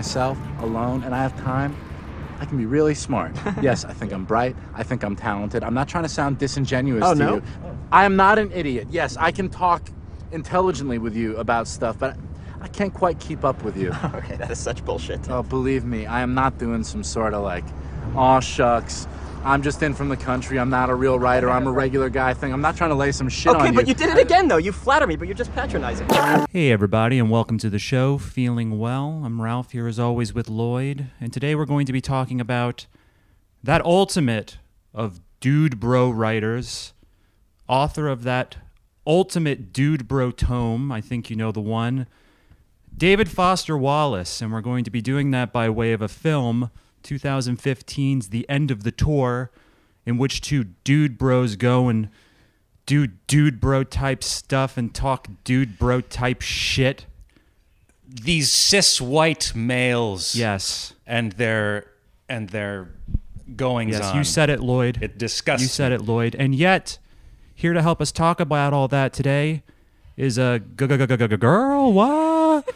myself alone and I have time, I can be really smart. yes, I think I'm bright. I think I'm talented. I'm not trying to sound disingenuous Oh, to no? you. I am not an idiot. Yes, I can talk intelligently with you about stuff, but I can't quite keep up with you. Okay, that is such bullshit. Oh, believe me, I am not doing some sort of like, aw shucks. I'm just in from the country. I'm not a real writer. I'm a regular guy thing. I'm not trying to lay some shit Okay, on but you did it again, though. You flatter me, but you're just patronizing. Hey, everybody, and welcome to the show, Feeling Well. I'm Ralph here as always with Lloyd, and today we're going to be talking about that ultimate of dude bro writers, author of that ultimate dude bro tome. I think you know the one, David Foster Wallace, and we're going to be doing that by way of a film, 2015's The End of the Tour, in which two dude bros go and do dude bro type stuff and talk dude bro type shit. these cis white males Yes. and their and their goings Yes, on. Yes, you said it, Lloyd. It disgusts You said it, Lloyd. And yet, here to help us talk about all that today is a g- g- g- g- g- girl. What?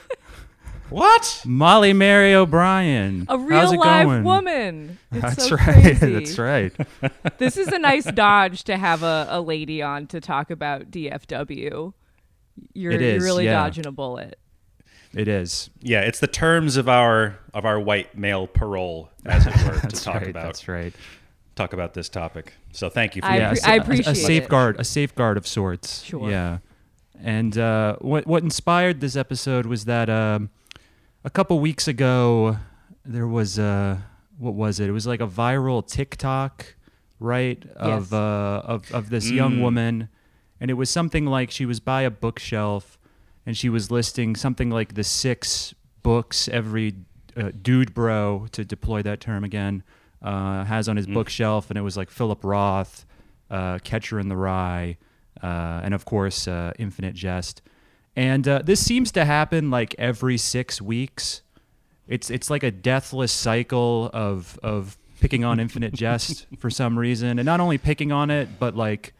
What? Molly Mary O'Brien. A real live going? woman. It's That's so right. crazy. That's right. This is a nice dodge to have a, a lady on to talk about DFW. You're, It is, you're really yeah. dodging a bullet. It is. Yeah, it's the terms of our of our white male parole, as it were, to talk right. about That's right. talk about this topic. So thank you for I that. appre- sa- appreciate a, it. safeguard, a safeguard of sorts. Sure. Yeah. And uh, what what inspired this episode was that um, a couple weeks ago there was uh, what was it? It was like a viral TikTok, right? Of uh, of of this young Mm. woman, and it was something like she was by a bookshelf, and she was listing something like the six books every uh, dude bro to deploy that term again uh, has on his bookshelf, and it was like Philip Roth, uh, Catcher in the Rye, uh, and of course uh, Infinite Jest. And uh, this seems to happen like every six weeks. It's it's like a deathless cycle of of picking on Infinite Jest for some reason, and not only picking on it, but like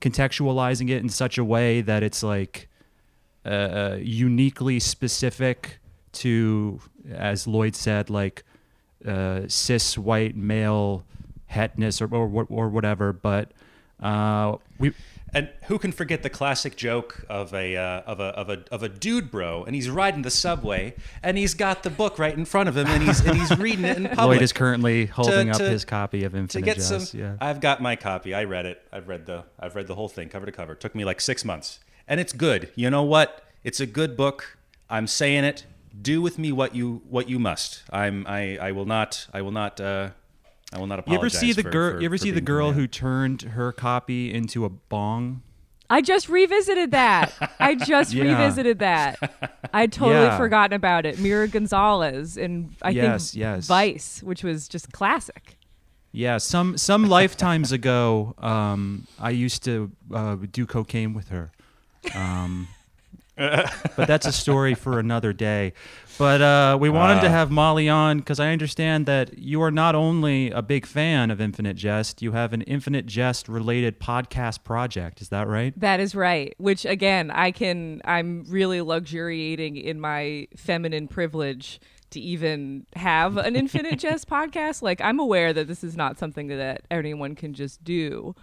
contextualizing it in such a way that it's like uh, uniquely specific to, as Lloyd said, like uh, cis white male hetness or or, or whatever. But uh, we And who can forget the classic joke of a uh, of a of a of a dude bro, and he's riding the subway, and he's got the book right in front of him, and he's and he's reading it in public. Lloyd is currently holding up to- his copy of Infinite to get Jest. some. yeah. I've got my copy. I read it. I've read the I've read the whole thing cover to cover. It took me like six months, and it's good. You know what? It's a good book. I'm saying it. Do with me what you what you must. I'm I I will not I will not uh I will not apologize. You ever see the girl? You ever see the girl who turned her copy into a bong? I just revisited that. I just Yeah. revisited that. I'd totally Yeah. forgotten about it. Mira Gonzalez and I Yes, think yes. Vice, which was just classic. Yeah, some some lifetimes ago, um, I used to uh, do cocaine with her. Um, but that's a story for another day. But uh, we wanted to have Molly on because I understand that you are not only a big fan of Infinite Jest, you have an Infinite Jest related podcast project. Is that right? That is right. Which again, I can I'm really luxuriating in my feminine privilege to even have an Infinite Jest podcast. Like I'm aware that this is not something that anyone can just do.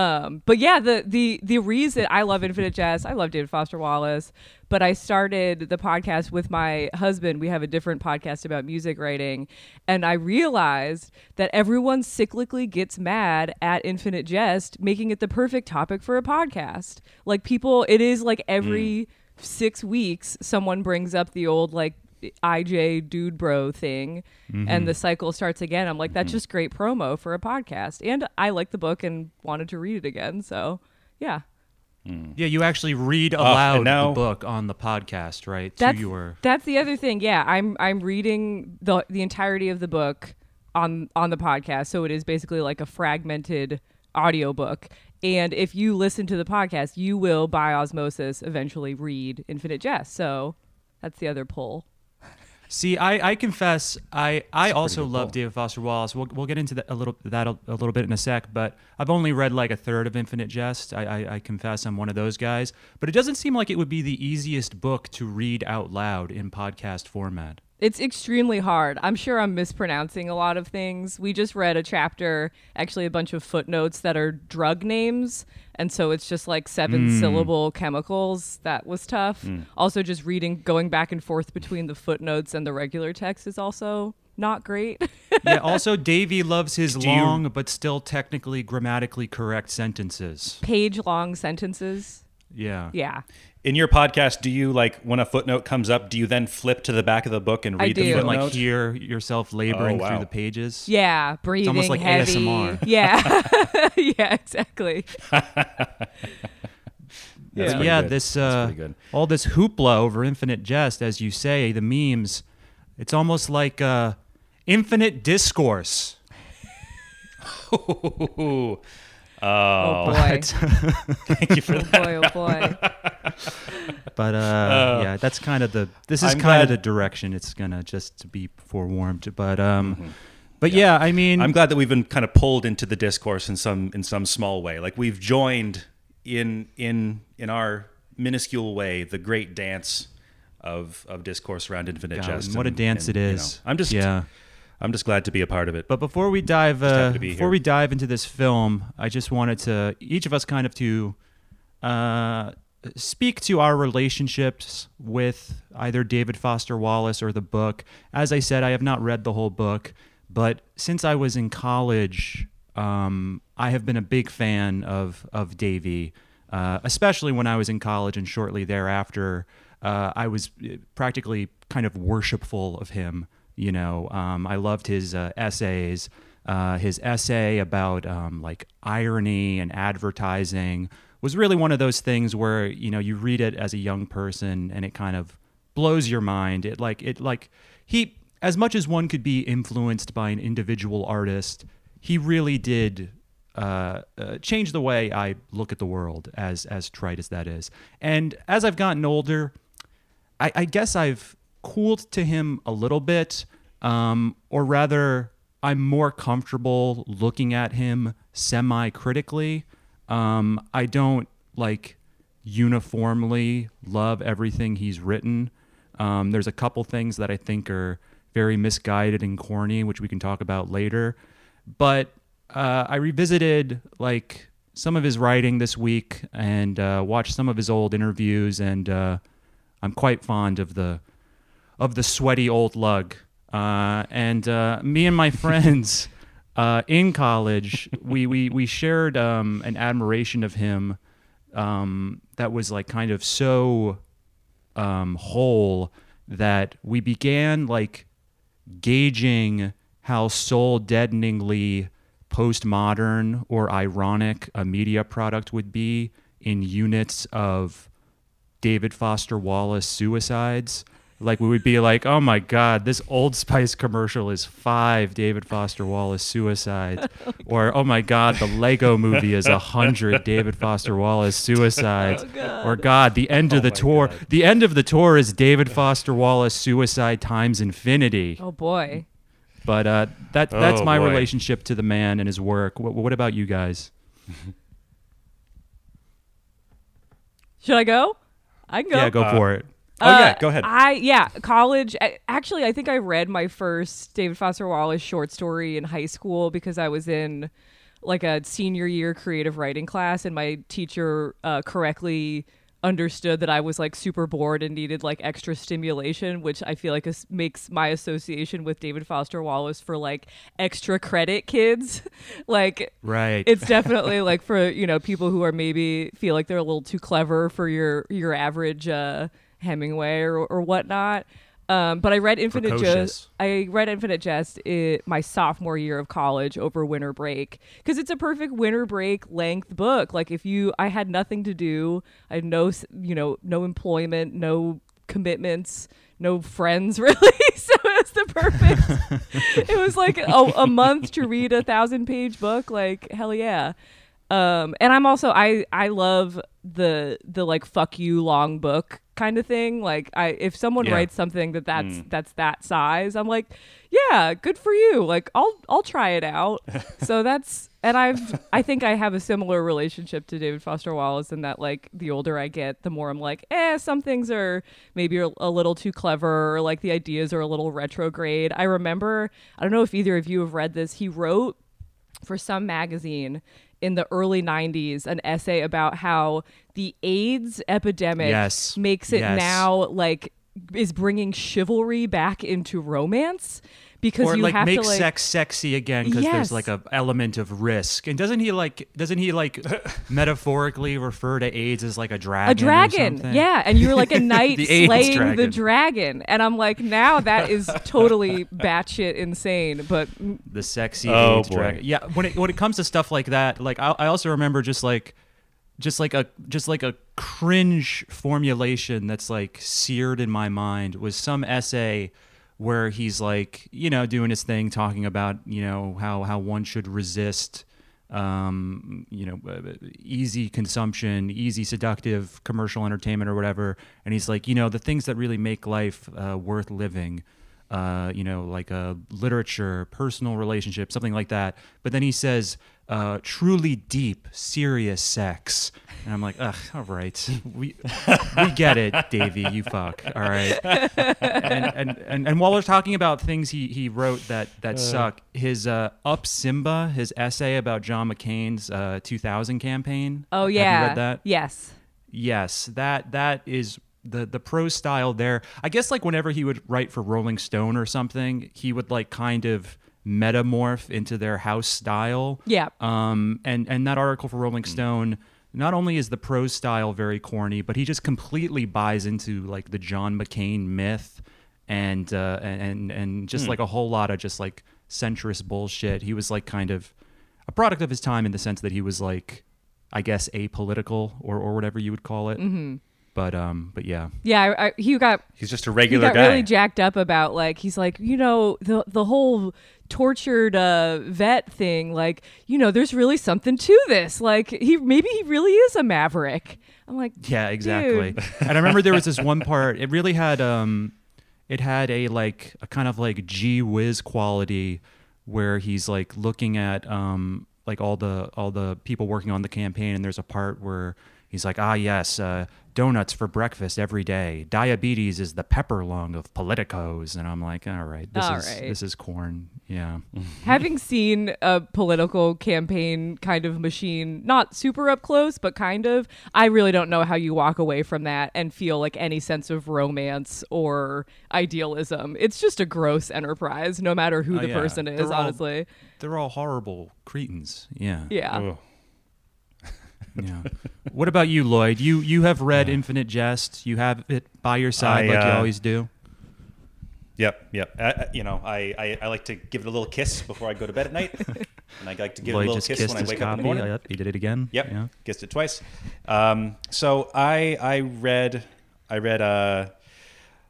Um, but yeah, the the the reason I love Infinite Jest, I love David Foster Wallace, but I started the podcast with my husband. We have a different podcast about music writing, and I realized that everyone cyclically gets mad at Infinite Jest, making it the perfect topic for a podcast. Like people, it is like every six weeks someone brings up the old like IJ dude bro thing and the mm-hmm. cycle starts again. I'm like, that's mm-hmm. just great promo for a podcast. And I like the book and wanted to read it again. So yeah. Mm. Yeah, you actually read and aloud now- the book on the podcast, right? That's to your that's the other thing. Yeah. I'm I'm reading the the entirety of the book on on the podcast. So it is basically like a fragmented audiobook. And if you listen to the podcast, you will by osmosis eventually read Infinite Jest. So that's the other pull. See, I, I confess, I, I also love. David Foster Wallace. We'll, we'll get into that a little that a, a little bit in a sec, but I've only read like a third of Infinite Jest. I, I, I confess I'm one of those guys, but it doesn't seem like it would be the easiest book to read out loud in podcast format. It's extremely hard. I'm sure I'm mispronouncing a lot of things. We just read a chapter, actually a bunch of footnotes that are drug names, and so it's just like seven Hmm. syllable chemicals. That was tough. Also just reading going back and forth between the footnotes and the regular text is also not great. yeah. Also, Davy loves his Do you- long but still technically grammatically correct sentences. Page long sentences. Yeah. Yeah. In your podcast, do you like when a footnote comes up, do you then flip to the back of the book and I read the do. You can footnote? like hear yourself laboring Oh, wow. through the pages. Yeah, breathing almost like heavy. ASMR. Yeah. yeah, exactly. That's Yeah. pretty yeah, good. this That's uh, pretty good. all this hoopla over Infinite Jest, as you say, the memes. It's almost like uh, infinite discourse. Ooh. Oh, boy. Thank you for oh that. boy, oh boy. But uh, yeah, that's kind of the. This is I'm kind of the direction it's gonna just to be forewarned. But um, but yeah. I mean, Mm-hmm. I'm glad that we've been kind of pulled into the discourse in some in some small way. Like we've joined in in in our minuscule way the great dance of of discourse around infinite God, jest. and what a dance and, it you know. I'm just yeah. I'm just glad to be a part of it. But before we dive, uh, be before here. we dive into this film, I just wanted to each of us kind of to uh, speak to our relationships with either David Foster Wallace or the book. As I said, I have not read the whole book, but since I was in college, um, I have been a big fan of of Davy, uh, especially when I was in college and shortly thereafter. Uh, I was uh, practically kind of worshipful of him. You know, um, I loved his uh, essays. Uh, his essay about um, like irony and advertising was really one of those things where you know you read it as a young person and it kind of blows your mind. It like it like he as much as one could be influenced by an individual artist, he really did uh, uh, change the way I look at the world, as as trite as that is. And as I've gotten older, I, I guess I've cooled to him a little bit, um, or rather, I'm more comfortable looking at him semi critically. Um, I don't like uniformly love everything he's written. Um, there's a couple things that I think are very misguided and corny, which we can talk about later. But uh, I revisited like some of his writing this week and uh, watched some of his old interviews, and uh, I'm quite fond of the of the sweaty old lug. Uh, and uh, me and my friends uh, in college, we we we shared um, an admiration of him um, that was like kind of so um, whole that we began like gauging how soul deadeningly postmodern or ironic a media product would be in units of David Foster Wallace suicides. Like we would be like, oh my god, this Old Spice commercial is five David Foster Wallace suicides, or oh my god, the Lego Movie is a hundred David Foster Wallace suicides, or God, the end of the tour, God. the end of the tour is David Foster Wallace suicide times infinity. Oh boy. But uh, that that's Oh, my boy. relationship to the man and his work. What, what about you guys? Should I go? I can go. Yeah, go Uh, for it. Oh yeah, Uh, go ahead. I yeah, college. Actually, I think I read my first David Foster Wallace short story in high school because I was in like a senior year creative writing class, and my teacher uh, correctly understood that I was like super bored and needed like extra stimulation, which I feel like is, makes my association with David Foster Wallace for like extra credit kids. like Right. it's definitely like for you know people who are maybe feel like they're a little too clever for your your average uh, Hemingway or or whatnot. Um, but I read Infinite Jest. I read Infinite Jest i my sophomore year of college over winter break because it's a perfect winter break length book. Like if you, I had nothing to do. I had no, you know, no employment, no commitments, no friends really. so it was the perfect. it was like a, a month to read a thousand page book. Like hell yeah. Um, and I'm also I I love the the like fuck you long book kind of thing. Like I if someone Yeah. writes something that that's that's that size, I'm like, yeah, good for you. Like I'll I'll try it out. so that's and I've I think I have a similar relationship to David Foster Wallace in that like the older I get, the more I'm like, eh, some things are maybe a, a little too clever, or like the ideas are a little retrograde. I remember I don't know if either of you have read this. He wrote for some magazine in the early 90s an essay about how the AIDS epidemic Yes. makes it Yes. now like is bringing chivalry back into romance because or you like have make to like sex sexy again because Yes. there's like a element of risk. And doesn't he like doesn't he like metaphorically refer to AIDS as like a dragon? a dragon, something? yeah, and you're like a knight The AIDS slaying the dragon. dragon, and I'm like, now that is totally batshit insane. But the sexy Oh, AIDS boy. dragon. Yeah, when it when it comes to stuff like that, like I, I also remember just like just like a just like a cringe formulation that's like seared in my mind was some essay where he's like you know doing his thing talking about you know how how one should resist um you know uh, easy consumption easy seductive commercial entertainment or whatever and he's like you know the things that really make life uh, worth living uh, you know, like uh, literature, personal relationships, something like that. But then he says, uh, truly deep, serious sex. And I'm like, ugh, all right. We, we get it, Davey, you fuck. All right. And, and, and, and while we're talking about things he, he wrote that, that suck, his uh, Up Simba, his essay about John McCain's uh, 2000 campaign. oh Have yeah, you read that? yes, Yes, that that is the the prose style there. I guess like whenever he would write for Rolling Stone or something, he would like kind of metamorph into their house style. Yeah. Um and and that article for Rolling Stone not only is the prose style very corny, but he just completely buys into like the John McCain myth and uh and and just like a whole lot of just like centrist bullshit. He was like kind of a product of his time in the sense that he was like I guess apolitical or or whatever you would call it. Mm-hmm. But um, but yeah, yeah. I, I, he got He's just a he regular got guy. really jacked up about like he's like you know the the whole tortured uh vet thing like you know there's really something to this like he maybe he really is a maverick i'm like yeah, exactly. And I remember there was this one part. It really had um, it had a like a kind of like gee whiz quality where he's like looking at um like all the all the people working on the campaign, and there's a part where he's like, ah yes, uh, donuts for breakfast every day. Diabetes is the pepper lung of politicos, and I'm like, all right, this All is right. this is corn. Yeah. having seen a political campaign kind of machine not super up close but kind of i really don't know how you walk away from that and feel like any sense of romance or idealism it's just a gross enterprise no matter who Oh, the yeah. person is They're all- honestly They're all horrible cretins. Yeah. yeah Ugh. Yeah. what about you, Lloyd? You you have read Infinite Jest. You have it by your side I, like you uh, always do. Yep, yep. I, you know, I, I, I like to give it a little kiss before I go to bed at night, and I like to give it a little kiss when I wake up in the morning. Yep, he did it again. Yep, Yeah. kissed it twice. Um, so I I read I read a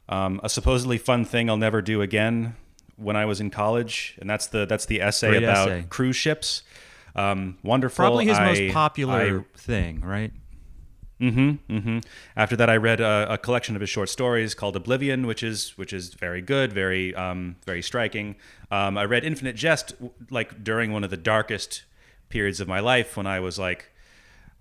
um, a supposedly fun thing I'll never do again when I was in college, and that's the that's the essay Great about essay. cruise ships. Um, wonderful. Probably his I- most popular I- thing, right? Mm-hmm. Mm-hmm. After that, I read a, a collection of his short stories called Oblivion, which is which is very good, very um, very striking. Um, I read Infinite Jest like during one of the darkest periods of my life when I was like,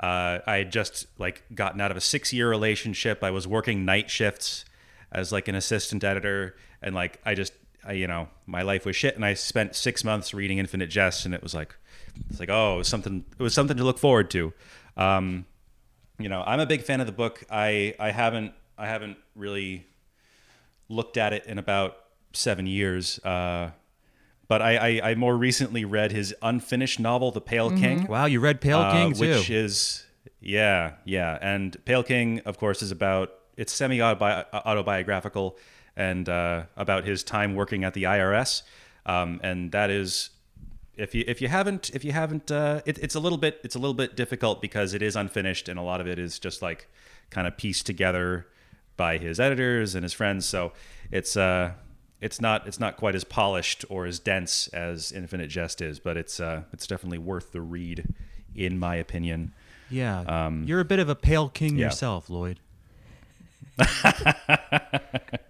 uh, I had just like gotten out of a six year relationship. I was working night shifts as like an assistant editor, and like I just I, you know my life was shit, and I spent six months reading Infinite Jest, and it was like it's like oh, it was something it was something to look forward to. Um, you know, I'm a big fan of the book. I I haven't I haven't really looked at it in about seven years. Uh, but I, I, I more recently read his unfinished novel, The Pale King. Wow, you read Pale uh, King too. which is yeah, yeah. And Pale King, of course, is about it's semi autobiographical and uh, about his time working at the IRS. Um, and that is if you if you haven't if you haven't uh, it, it's a little bit it's a little bit difficult because it is unfinished and a lot of it is just like kind of pieced together by his editors and his friends. So it's uh it's not it's not quite as polished or as dense as Infinite Jest is, but it's uh it's definitely worth the read in my opinion. yeah, um, you're a bit of a Pale King yeah. yourself, Lloyd.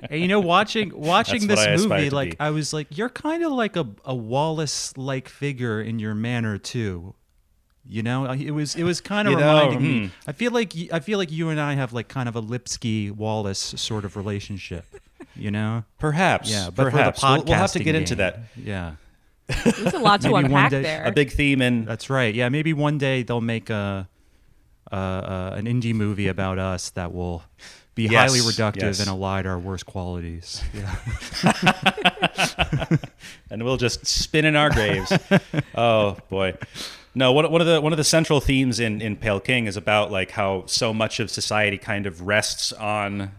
And you know, watching watching That's this movie, to like be. I was like, you're kind of like a a Wallace like figure in your manner too. You know, it was it was kind of You know, reminding me. hmm. I feel like y- I feel like you and I have like kind of a Lipsky Wallace sort of relationship. You know, Perhaps. yeah, but perhaps for the we'll, we'll have to podcasting get into that. Yeah, There's a lot to Maybe one unpack day- there. A big theme and that's right. Yeah, maybe one day they'll make a, uh, uh, an indie movie about us that will be Yes, highly reductive yes. and elide our worst qualities. Yeah. and we'll just spin in our graves. oh boy. No, one, one of the one of the central themes in in Pale King is about like how so much of society kind of rests on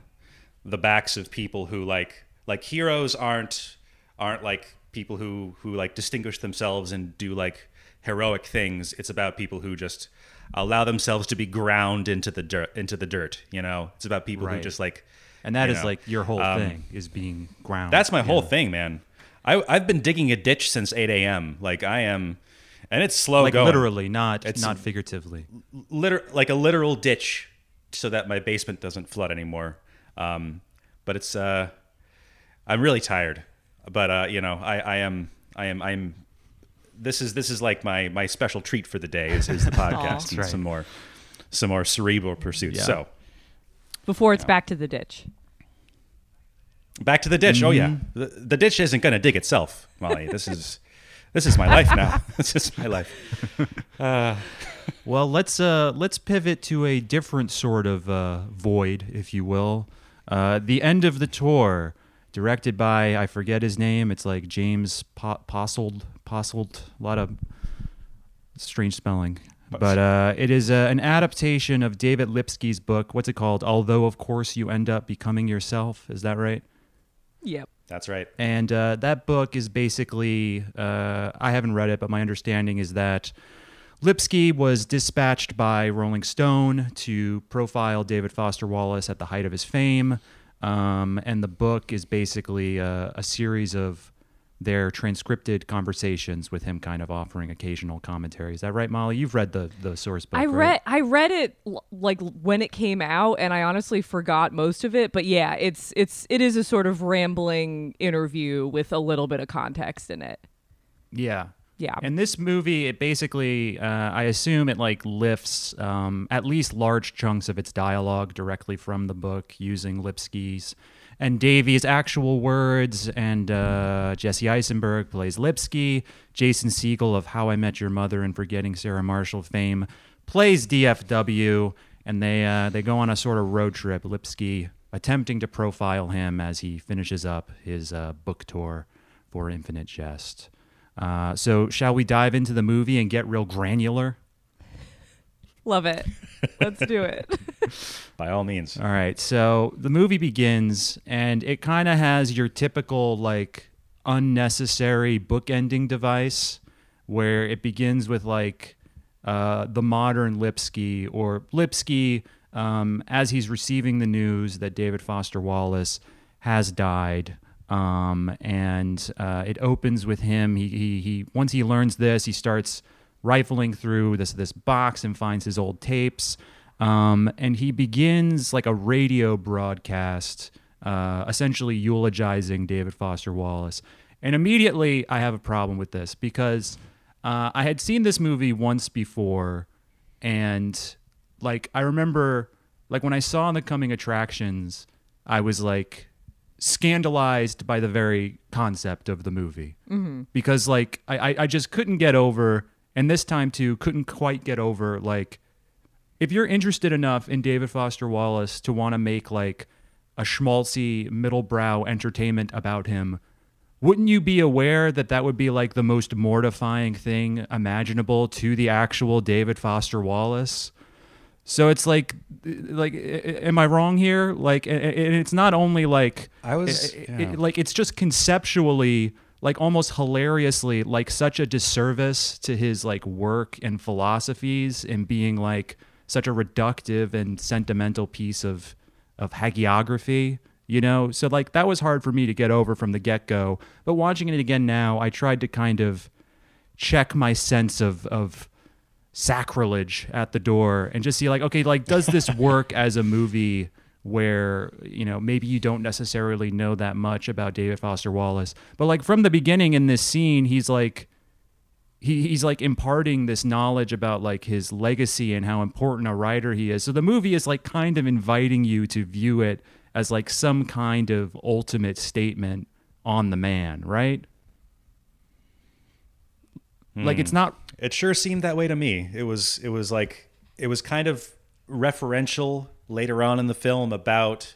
the backs of people who like like heroes aren't aren't like people who who like distinguish themselves and do like heroic things. It's about people who just allow themselves to be ground into the dirt into the dirt, you know. It's about people who just like And that is know, like your whole um, thing is being ground. That's my whole thing, man. I, I've been digging a ditch since 8 a.m. Like I am, and it's slow like going. literally, not It's- not figuratively. liter- like a literal ditch, so that my basement doesn't flood anymore. Um, but it's, uh, I'm really tired. But uh, you know, I, I am, I am, I'm. This is this is like my my special treat for the day is, is the podcast and right. some more some more cerebral pursuits. Yeah. So Before it's back to the ditch. back to the ditch. Oh yeah, Mm-hmm. the, the ditch isn't going to dig itself, Molly. This is this is my life now. this is my life. Well, let's uh let's pivot to a different sort of uh, void, if you will. Uh, the end of the tour, directed by I forget his name. It's like James po- Ponsoldt. Ponsoldt. A lot of strange spelling. But uh, it is uh, an adaptation of David Lipsky's book. What's it called? Although, of course, you end up becoming yourself. Is that right? Yep. That's right. And uh, that book is basically, uh, I haven't read it, but my understanding is that Lipsky was dispatched by Rolling Stone to profile David Foster Wallace at the height of his fame. Um, and the book is basically a, a series of their transcripted conversations with him kind of offering occasional commentary. Is that right, Molly? You've read the, the source book. I right? read I read it l- like when it came out and I honestly forgot most of it, but yeah, it's it's it is a sort of rambling interview with a little bit of context in it. Yeah. Yeah. And this movie, it basically, uh, I assume it like lifts um, at least large chunks of its dialogue directly from the book using Lipsky's and Davies' actual words. And uh, Jesse Eisenberg plays Lipsky. Jason Segel of How I Met Your Mother and Forgetting Sarah Marshall fame plays DFW. And they uh, they go on a sort of road trip. Lipsky attempting to profile him as he finishes up his uh, book tour for Infinite Jest. Uh, so, shall we dive into the movie and get real granular? Love it. Let's do it. By all means. All right. So, the movie begins, and it kind of has your typical, like, unnecessary bookending device where it begins with, like, uh, the modern Lipsky or Lipsky um, as he's receiving the news that David Foster Wallace has died. Um, and uh, it opens with him. He, he, he once he learns this, he starts rifling through this this box and finds his old tapes. Um, and he begins like a radio broadcast, uh, essentially eulogizing David Foster Wallace. And immediately, I have a problem with this because uh, I had seen this movie once before, and like I remember, like when I saw the coming attractions, I was like scandalized by the very concept of the movie because like I, I I just couldn't get over, and this time too couldn't quite get over like if you're interested enough in David Foster Wallace to want to make like a schmaltzy middlebrow entertainment about him, wouldn't you be aware that that would be like the most mortifying thing imaginable to the actual David Foster Wallace? So it's like, like, am I wrong here? Like, and it's not only like I was- i- i- yeah. like it's just conceptually, like almost hilariously, like such a disservice to his like work and philosophies, and being like such a reductive and sentimental piece of of hagiography. You know, so like that was hard for me to get over from the get go. But watching it again now, I tried to kind of check my sense of of sacrilege at the door and just see like okay like does this work as a movie where you know maybe you don't necessarily know that much about David Foster Wallace, but like from the beginning in this scene, he's like he, he's like imparting this knowledge about like his legacy and how important a writer he is. So the movie is like kind of inviting you to view it as like some kind of ultimate statement on the man, right? Like it's hmm. not It sure seemed that way to me. It was it was like it was kind of referential later on in the film about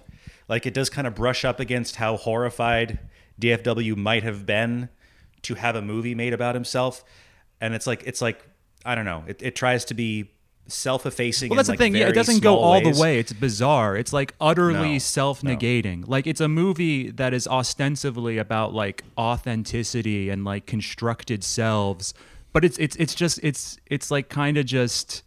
like it does kind of brush up against how horrified DFW might have been to have a movie made about himself. And it's like it's like I don't know. It, it tries to be self-effacing. Well, that's the thing. Yeah, it doesn't go all ways. the way. It's bizarre. It's like utterly No, self-negating. Like it's a movie that is ostensibly about like authenticity and like constructed selves, but it's it's it's just it's it's like kind of just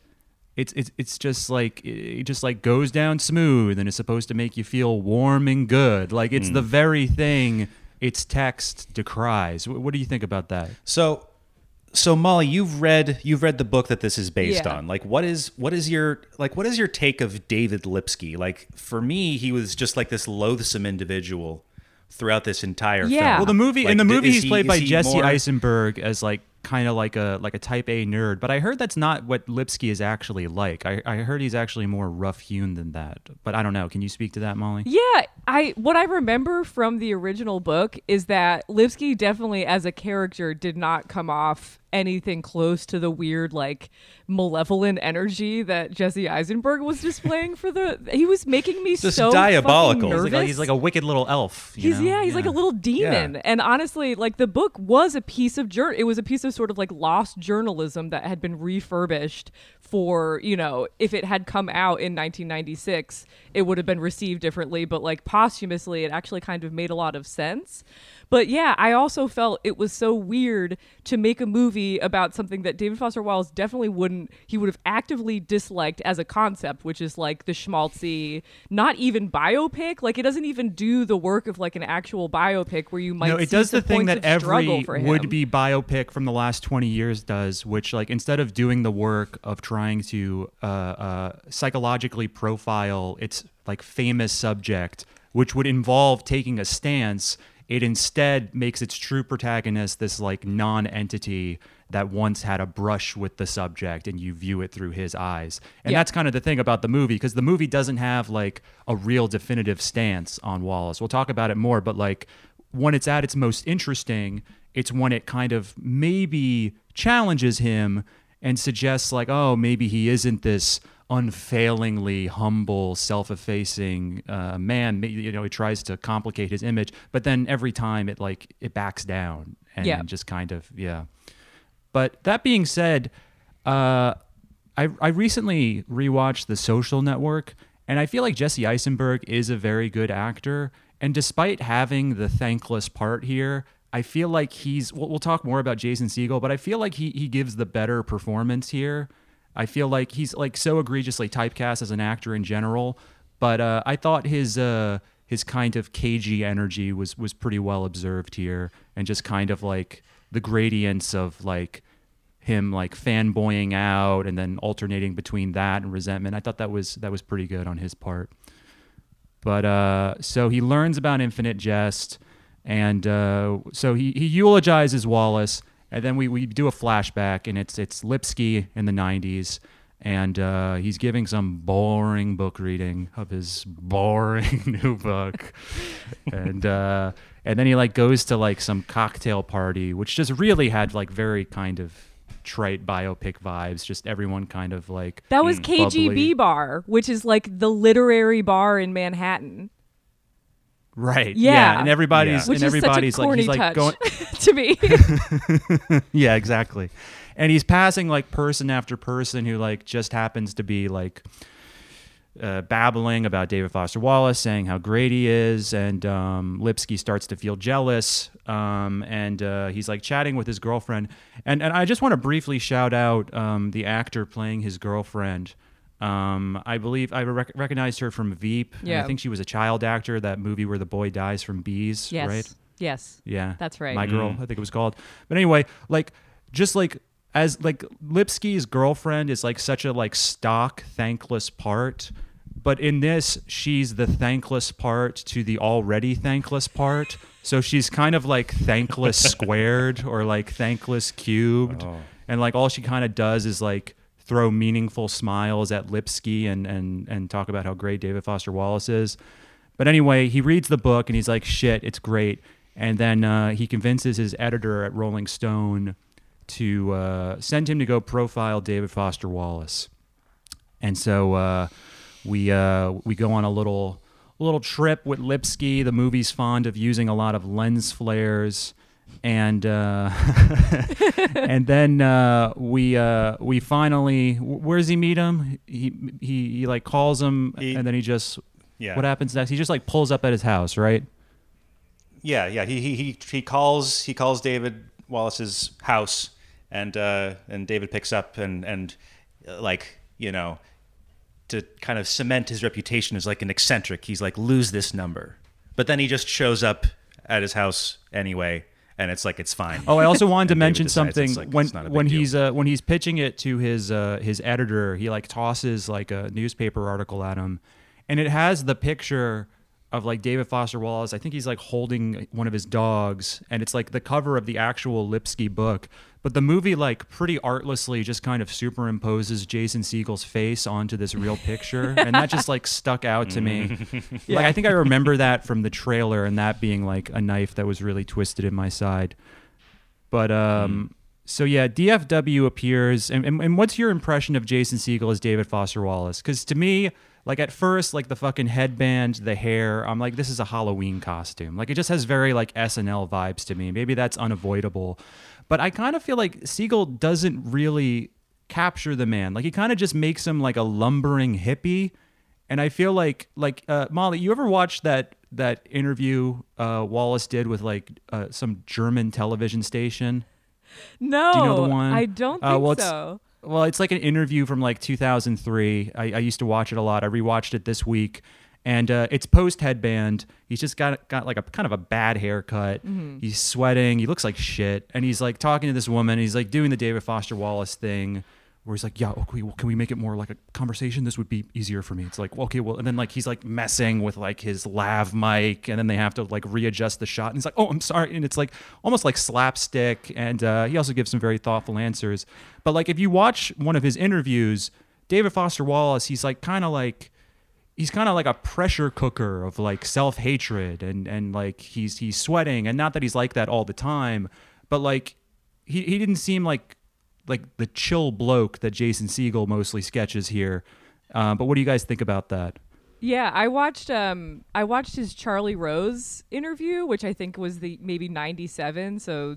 it's it's it's just like it just like goes down smooth and is supposed to make you feel warm and good. Like it's Hmm. the very thing its text decries. Wh- What do you think about that? So, so Molly, you've read you've read the book that this is based Yeah. on. Like, what is what is your like what is your take of David Lipsky? Like, for me, he was just like this loathsome individual throughout this entire Yeah. film. Well, the movie Like, in the movie is he's he- played is by he Jesse more- Eisenberg as like kind of like a like a type A nerd, but I heard that's not what Lipsky is actually like. I, I heard he's actually more rough hewn than that. But I don't know. Can you speak to that, Molly? Yeah, I what I remember from the original book is that Lipsky definitely as a character did not come off anything close to the weird like malevolent energy that Jesse Eisenberg was displaying for the he was making me Just so diabolical. He's like, oh, a, he's like a wicked little elf. you He's know? yeah, he's like a little demon. Yeah. And honestly, like the book was a piece of jour- it was a piece of sort of like lost journalism that had been refurbished for, you know, if it had come out in 1996, it would have been received differently, but like posthumously it actually kind of made a lot of sense. But yeah, I also felt it was so weird to make a movie about something that David Foster Wallace definitely wouldn't, he would have actively disliked as a concept, which is like the schmaltzy, not even biopic. Like it doesn't even do the work of like an actual biopic where you might. no, it see does the thing that every for him. would be biopic from the last 20 years does, which, like, instead of doing the work of trying to uh, uh, psychologically profile its, like, famous subject, which would involve taking a stance, it instead makes its true protagonist this, like, non entity that once had a brush with the subject and you view it through his eyes. And Yeah. that's kind of the thing about the movie because the movie doesn't have, like, a real definitive stance on Wallace. We'll talk about it more, but, like, when it's at its most interesting, it's when it kind of maybe challenges him and suggests like, oh, maybe he isn't this unfailingly humble, self-effacing uh, man. You know, he tries to complicate his image, but then every time it like it backs down and Yeah. just kind of yeah. But that being said, uh, I I recently rewatched The Social Network, and I feel like Jesse Eisenberg is a very good actor. And despite having the thankless part here, I feel like he's. We'll, we'll talk more about Jason Segel, but I feel like he he gives the better performance here. I feel like he's like so egregiously typecast as an actor in general, but uh, I thought his uh, his kind of cagey energy was was pretty well observed here, and just kind of like the gradients of like him like fanboying out and then alternating between that and resentment. I thought that was that was pretty good on his part. But uh, so he learns about Infinite Jest, and uh, so he, he eulogizes Wallace, and then we, we do a flashback, and it's it's Lipsky in the '90s, and uh, he's giving some boring book reading of his boring new book, and uh, and then he like goes to like some cocktail party, which just really had like very kind of trite biopic vibes. Just everyone kind of like That was bubbly. KGB Bar, which is like the literary bar in Manhattan, Right. Yeah. And everybody's Yeah. and is such a everybody's like he's like going to me. Yeah, exactly. And he's passing like person after person who like just happens to be like uh, babbling about David Foster Wallace, saying how great he is, and um, Lipsky starts to feel jealous, um, and uh, he's like chatting with his girlfriend, and and I just want to briefly shout out um, the actor playing his girlfriend. Um, I believe I rec- recognized her from Veep. Yeah. I think she was a child actor. That movie where the boy dies from bees. yes. Right. Yes. Yeah, That's right. My girl, I think it was called. But anyway, like just like as like Lipsky's girlfriend is like such a like stock thankless part, but but in this, she's the thankless part to the already thankless part. So she's kind of like thankless squared or like thankless cubed. Oh. And like all she kind of does is like throw meaningful smiles at Lipsky and, and, and talk about how great David Foster Wallace is. But anyway, he reads the book and he's like, shit, it's great. And then uh, he convinces his editor at Rolling Stone to uh, send him to go profile David Foster Wallace. And so uh, we uh, we go on a little little trip with Lipsky. The movie's fond of using a lot of lens flares, and uh, and then uh, we uh, we finally where does he meet him? He he, he like calls him, He- and then he just Yeah. what happens next? He just like pulls up at his house, right? Yeah, yeah. He he he he calls he calls David Wallace's house, and uh, and David picks up and and uh, like you know to kind of cement his reputation as like an eccentric. He's like lose this number, but then he just shows up at his house anyway, and it's like it's fine. Oh, I also wanted to mention decides something like, when it's not a big when he's uh, when he's pitching it to his uh, his editor, he like tosses like a newspaper article at him, and it has the picture of like David Foster Wallace. I think he's like holding one of his dogs, and it's like the cover of the actual Lipsky book. But the movie like pretty artlessly just kind of superimposes Jason Segel's face onto this real picture, and that just like stuck out to me. Like I think I remember that from the trailer, and that being like a knife that was really twisted in my side. But um, so yeah, DFW appears, and, and and what's your impression of Jason Segel as David Foster Wallace? Because to me, like at first, like the fucking headband, the hair, I'm like, this is a Halloween costume. Like it just has very like SNL vibes to me. Maybe that's unavoidable, but I kind of feel like Segel doesn't really capture the man. Like he kind of just makes him like a lumbering hippie. And I feel like like uh, Molly, you ever watched that that interview uh, Wallace did with like uh, some German television station? No, Do you know the one? I don't Uh, think well, it's- so. Well, it's like an interview from like 2003. I, I used to watch it a lot. I rewatched it this week, and uh, it's post headband. He's just got got like a kind of a bad haircut. Mm-hmm. He's sweating. He looks like shit, and he's like talking to this woman. He's like doing the David Foster Wallace thing. Where he's like, yeah, okay, well, can we make it more like a conversation? This would be easier for me. It's like, okay, well, and then like he's like messing with like his lav mic, and then they have to like readjust the shot, and he's like, oh, I'm sorry, and it's like almost like slapstick, and uh, he also gives some very thoughtful answers. But like if you watch one of his interviews, David Foster Wallace, he's like kind of like he's kind of like a pressure cooker of like self-hatred and and like he's he's sweating and not that he's like that all the time but like he, he didn't seem like like the chill bloke that Jason Segel mostly sketches here uh, but what do you guys think about that Yeah, I watched um I watched his Charlie Rose interview, which I think was the maybe 97, so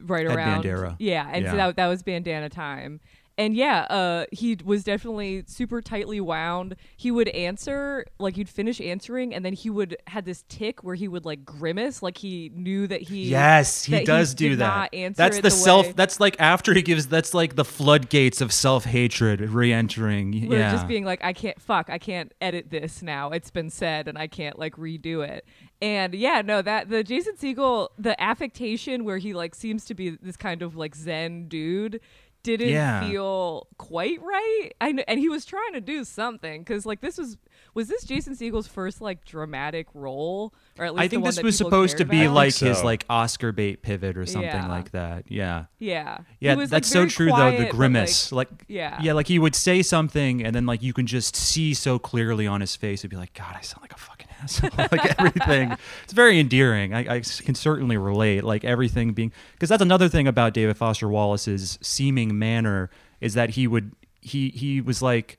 right around era. Yeah, and so that that was bandana time. And yeah, uh he was definitely super tightly wound. He would answer like he'd finish answering and then he would had this tic where he would like grimace like he knew that he Yes, he does do did that. That's it the, self. way- That's like after he gives. That's like the floodgates of self hatred re-entering. We're yeah, just being like, I can't fuck, I can't edit this now. It's been said and I can't like redo it. And yeah, no, that the Jason Segel, the affectation where he like seems to be this kind of like Zen dude didn't Yeah. feel quite right. I kn- and he was trying to do something because like this was was this Jason Segel's first like dramatic role, or at least I think one this that was supposed to be about? like so. his like Oscar bait pivot or something Yeah. like that. Yeah. yeah, Yeah, was, that's like, so very true though. The but, grimace, like, yeah. yeah, like he would say something, and then like you can just see so clearly on his face. It'd be like, God, I sound like a fucking asshole. like everything. It's very endearing. I, I can certainly relate. Like everything being because that's another thing about David Foster Wallace's seeming manner is that he would he he was like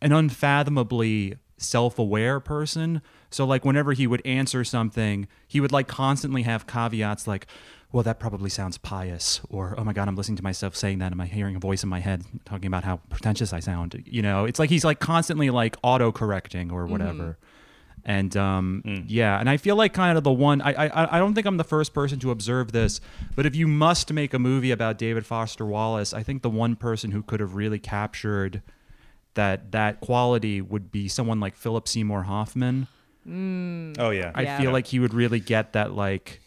an unfathomably self-aware person so like whenever he would answer something he would like constantly have caveats like well that probably sounds pious or oh my god i'm listening to myself saying that am i hearing a voice in my head talking about how pretentious i sound you know it's like he's like constantly like auto correcting or mm-hmm. whatever and um, yeah, and I feel like kind of the one I, I I don't think I'm the first person to observe this, but if you must make a movie about David Foster Wallace, I think the one person who could have really captured that that quality would be someone like Philip Seymour Hoffman. Oh yeah. I Yeah. feel like he would really get that like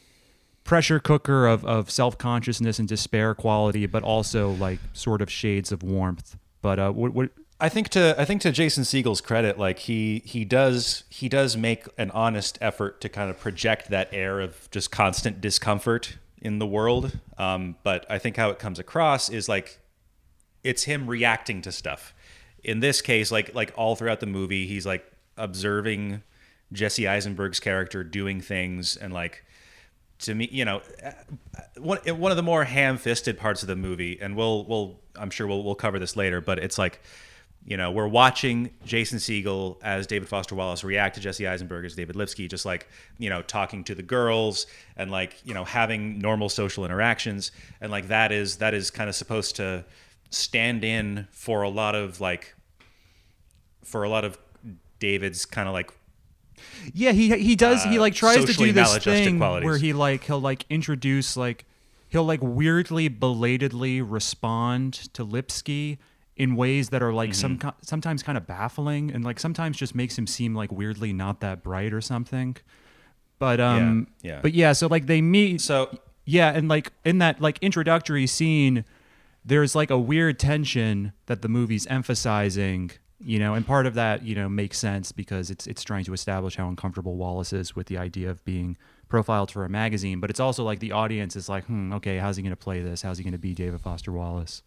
pressure cooker of, of self consciousness and despair quality, but also like sort of shades of warmth. But uh, what, what I think to I think to Jason Segel's credit, like he he does he does make an honest effort to kind of project that air of just constant discomfort in the world. Um, but I think how it comes across is like it's him reacting to stuff. In this case, like like all throughout the movie, he's like observing Jesse Eisenberg's character doing things and like to me, you know, one one of the more ham-fisted parts of the movie, and we'll we'll I'm sure we'll we'll cover this later, but it's like, you know, we're watching Jason Segel as David Foster Wallace react to Jesse Eisenberg as David Lipsky, just like you know, talking to the girls and like you know, having normal social interactions, and like that is that is kind of supposed to stand in for a lot of like for a lot of David's kind of like Yeah, he he does. he uh, like tries to do this thing qualities. where he like he'll like introduce like he'll like weirdly belatedly respond to Lipsky in ways that are like some Mm-hmm. ki- sometimes kind of baffling and like sometimes just makes him seem like weirdly not that bright or something. But um yeah. but yeah, so like they meet so yeah, and like in that like introductory scene, there's like a weird tension that the movie's emphasizing, you know, and part of that, you know, makes sense because it's it's trying to establish how uncomfortable Wallace is with the idea of being profiled for a magazine, but it's also like the audience is like, hmm, okay, how's he gonna play this? How's he gonna be David Foster Wallace?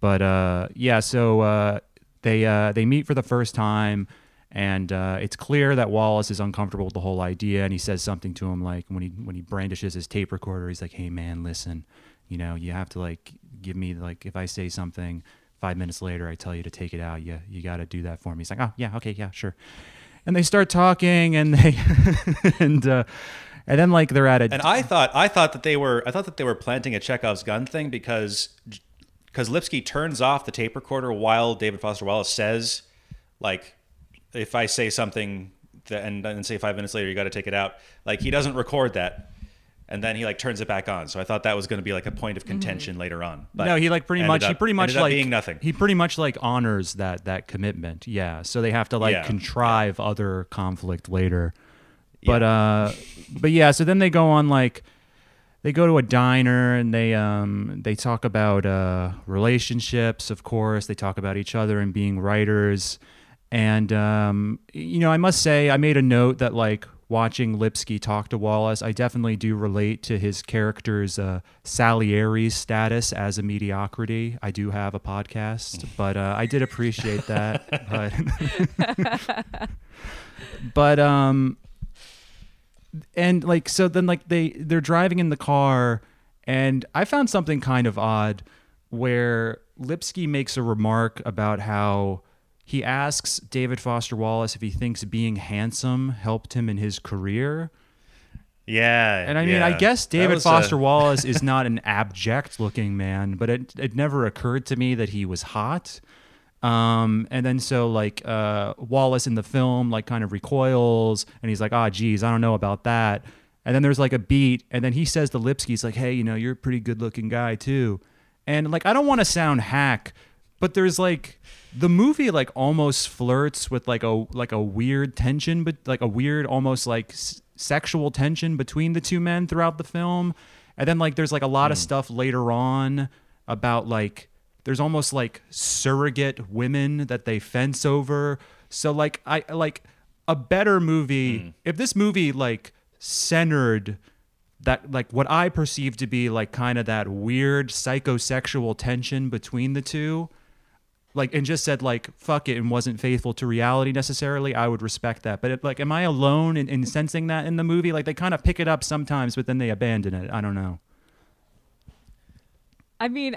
But uh, yeah, so uh, they uh, they meet for the first time, and uh, it's clear that Wallace is uncomfortable with the whole idea, and he says something to him like when he when he brandishes his tape recorder, he's like, "Hey man, listen, you know, you have to like give me like if I say something." Five minutes later, I tell you to take it out. You you got to do that for me. He's like, oh yeah, okay, yeah, sure. And they start talking, and they and uh, and then like they're at a And I thought I thought that they were I thought that they were planting a Chekhov's gun thing because because Lipsky turns off the tape recorder while David Foster Wallace says like if I say something that, and then say five minutes later you got to take it out like he doesn't record that and then he like turns it back on so I thought that was going to be like a point of contention later on but no, he like pretty much he pretty much like being nothing He pretty much like honors that that commitment. Yeah. So they have to like Yeah. contrive other conflict later. But uh but yeah, so then they go on like they go to a diner and they um they talk about uh relationships, of course. They talk about each other and being writers. And um you know, I must say I made a note that like watching Lipsky talk to Wallace, I definitely do relate to his character's uh, Salieri's status as a mediocrity. I do have a podcast, but uh, I did appreciate that. but, but um, and like so then like they they're driving in the car, and I found something kind of odd where Lipsky makes a remark about how he asks David Foster Wallace if he thinks being handsome helped him in his career. yeah And I mean, I guess David was a- Foster Wallace is not an abject looking man, but it it never occurred to me that he was hot. Um, and then so like uh, Wallace in the film like kind of recoils, and he's like, "Ah, geez, I don't know about that." And then there's like a beat, and then he says to Lipsky, "He's like, hey, you know, you're a pretty good looking guy too." And like, I don't want to sound hack, but there's like the movie like almost flirts with like a like a weird tension, but like a weird almost like s- sexual tension between the two men throughout the film. And then like there's like a lot of stuff later on about like there's almost like surrogate women that they fence over. So like I like a better movie hmm. if this movie like centered that like what I perceive to be like kind of that weird psychosexual tension between the two like and just said like fuck it and wasn't faithful to reality necessarily i would respect that. But it, like am i alone in, in sensing that in the movie? Like they kind of pick it up sometimes but then they abandon it. I don't know. I mean,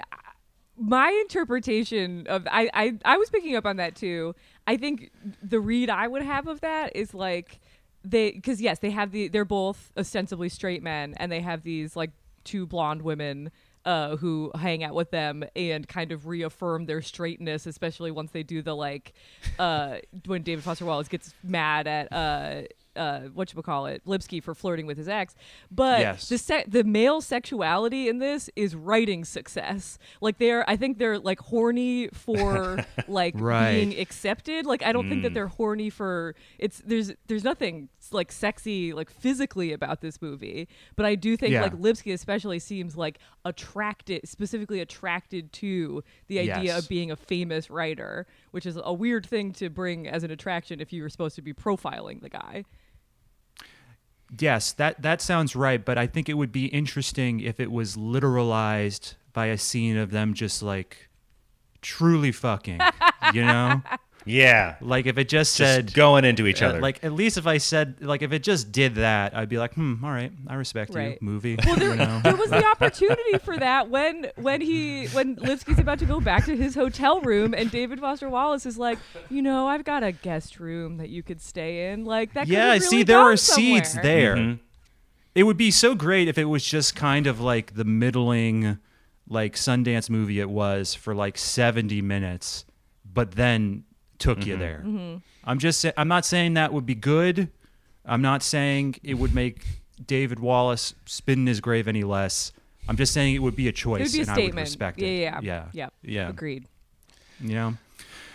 my interpretation of I, I I was picking up on that too. I think the read I would have of that is like they because yes they have the they're both ostensibly straight men and they have these like two blonde women uh, who hang out with them and kind of reaffirm their straightness, especially once they do the like uh, when David Foster Wallace gets mad at uh, uh, what you call it, Lipsky for flirting with his ex. But Yes. the se- the male sexuality in this is writing success. Like they're, I think they're like horny for like Right. being accepted. Like I don't think that they're horny for it's. There's there's nothing like sexy like physically about this movie, but I do think Yeah. like Lipsky especially seems like attracted, specifically attracted to the idea Yes. of being a famous writer, which is a weird thing to bring as an attraction if you were supposed to be profiling the guy. Yes, that that sounds right, but I think it would be interesting if it was literalized by a scene of them just like truly fucking, you know? Yeah. Like if it just Just said going into each uh, other. like at least if I said like if it just did that, I'd be like, "Hmm, all right, I respect Right. you, movie." Well, there, you know? there was the opportunity for that when when he when Lipsky's about to go back to his hotel room and David Foster Wallace is like, you know, I've got a guest room that you could stay in. Like that. yeah, have see there gone are seeds there. Mm-hmm. It would be so great if it was just kind of like the middling like Sundance movie it was for like 70 minutes, but then took you there. Mm-hmm. I'm just sa- I'm not saying that would be good. I'm not saying it would make David Wallace spin in his grave any less. I'm just saying it would be a It choice would be a and I would statement. respect yeah, it. yeah, yeah. yeah, Yeah. Agreed. You know?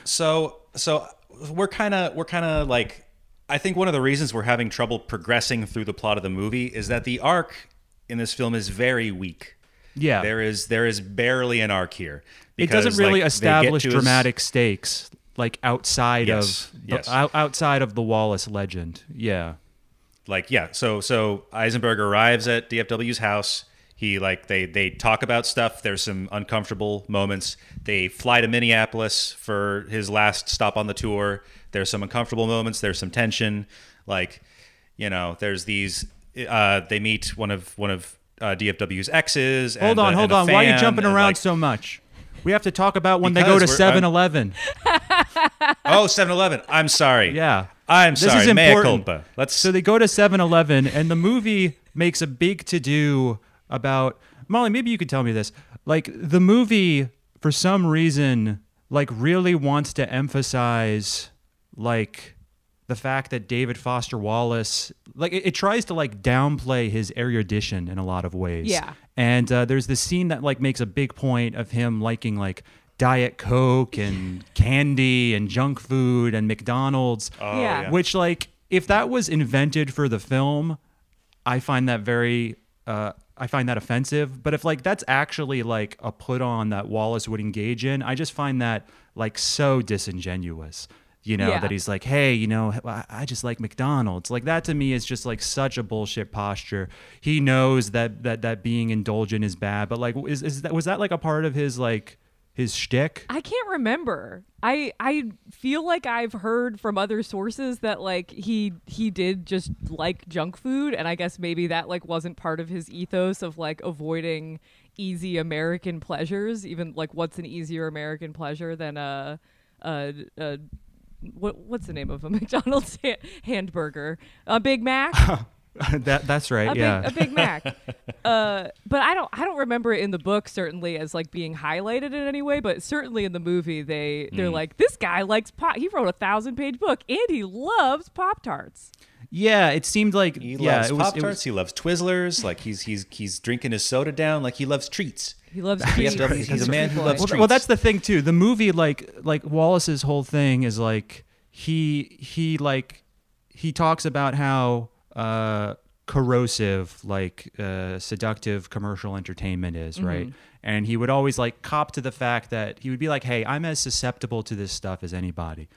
So so we're kind of we're kind of like I think one of the reasons we're having trouble progressing through the plot of the movie is that the arc in this film is very weak. Yeah. There is there is barely an arc here. it doesn't really like, establish to his- dramatic stakes like outside Yes, of the, yes. out- outside of the Wallace legend. Yeah. like yeah so so eisenberg arrives at dfw's house he like they they talk about stuff there's some uncomfortable moments they fly to minneapolis for his last stop on the tour there's some uncomfortable moments there's some tension like you know there's these uh they meet one of one of uh, dfw's exes Hold and on, a- hold on. Why are you jumping around like- so much? We have to talk about when they go to Because we're- I'm- 7-Eleven. oh 7-eleven i'm sorry Yeah. i'm This sorry is mea important. culpa let's So they go to 7-Eleven and the movie makes a big to do about Molly, maybe you could tell me this. Like the movie for some reason like really wants to emphasize like the fact that David Foster Wallace like it, it tries to like downplay his erudition in a lot of ways. Yeah. And uh, there's this scene that like makes a big point of him liking like Diet Coke and candy and junk food and McDonald's. Oh, Yeah. yeah. Which, like, if that was invented for the film, I find that very, uh, I find that offensive. But if like that's actually like a put on that Wallace would engage in, I just find that like so disingenuous. You know Yeah. that he's like, hey, you know, I just like McDonald's. Like that to me is just like such a bullshit posture. He knows that that that being indulgent is bad, but like, is is that was that like a part of his like his shtick? I can't remember. I I feel like I've heard from other sources that like he he did just like junk food, and I guess maybe that like wasn't part of his ethos of like avoiding easy American pleasures. Even like, what's an easier American pleasure than a a, a what what's the name of a McDonald's ha- hamburger? A Big Mac. that that's right. a yeah. big a Big Mac. uh, but I don't I don't remember it in the book certainly as like being highlighted in any way. But certainly in the movie they they're like this guy likes pop. He wrote a thousand page book and he loves Pop Tarts. Yeah, it seemed like He yeah, loves Pop Tarts. He loves Twizzlers. Like he's he's he's drinking his soda down. Like he loves treats. He loves He's treats. a- he's a man who loves well, well, that's the thing too. The movie, like like Wallace's whole thing is like he he like he talks about how uh, corrosive like uh, seductive commercial entertainment is, right? And he would always like cop to the fact that he would be like, "Hey, I'm as susceptible to this stuff as anybody."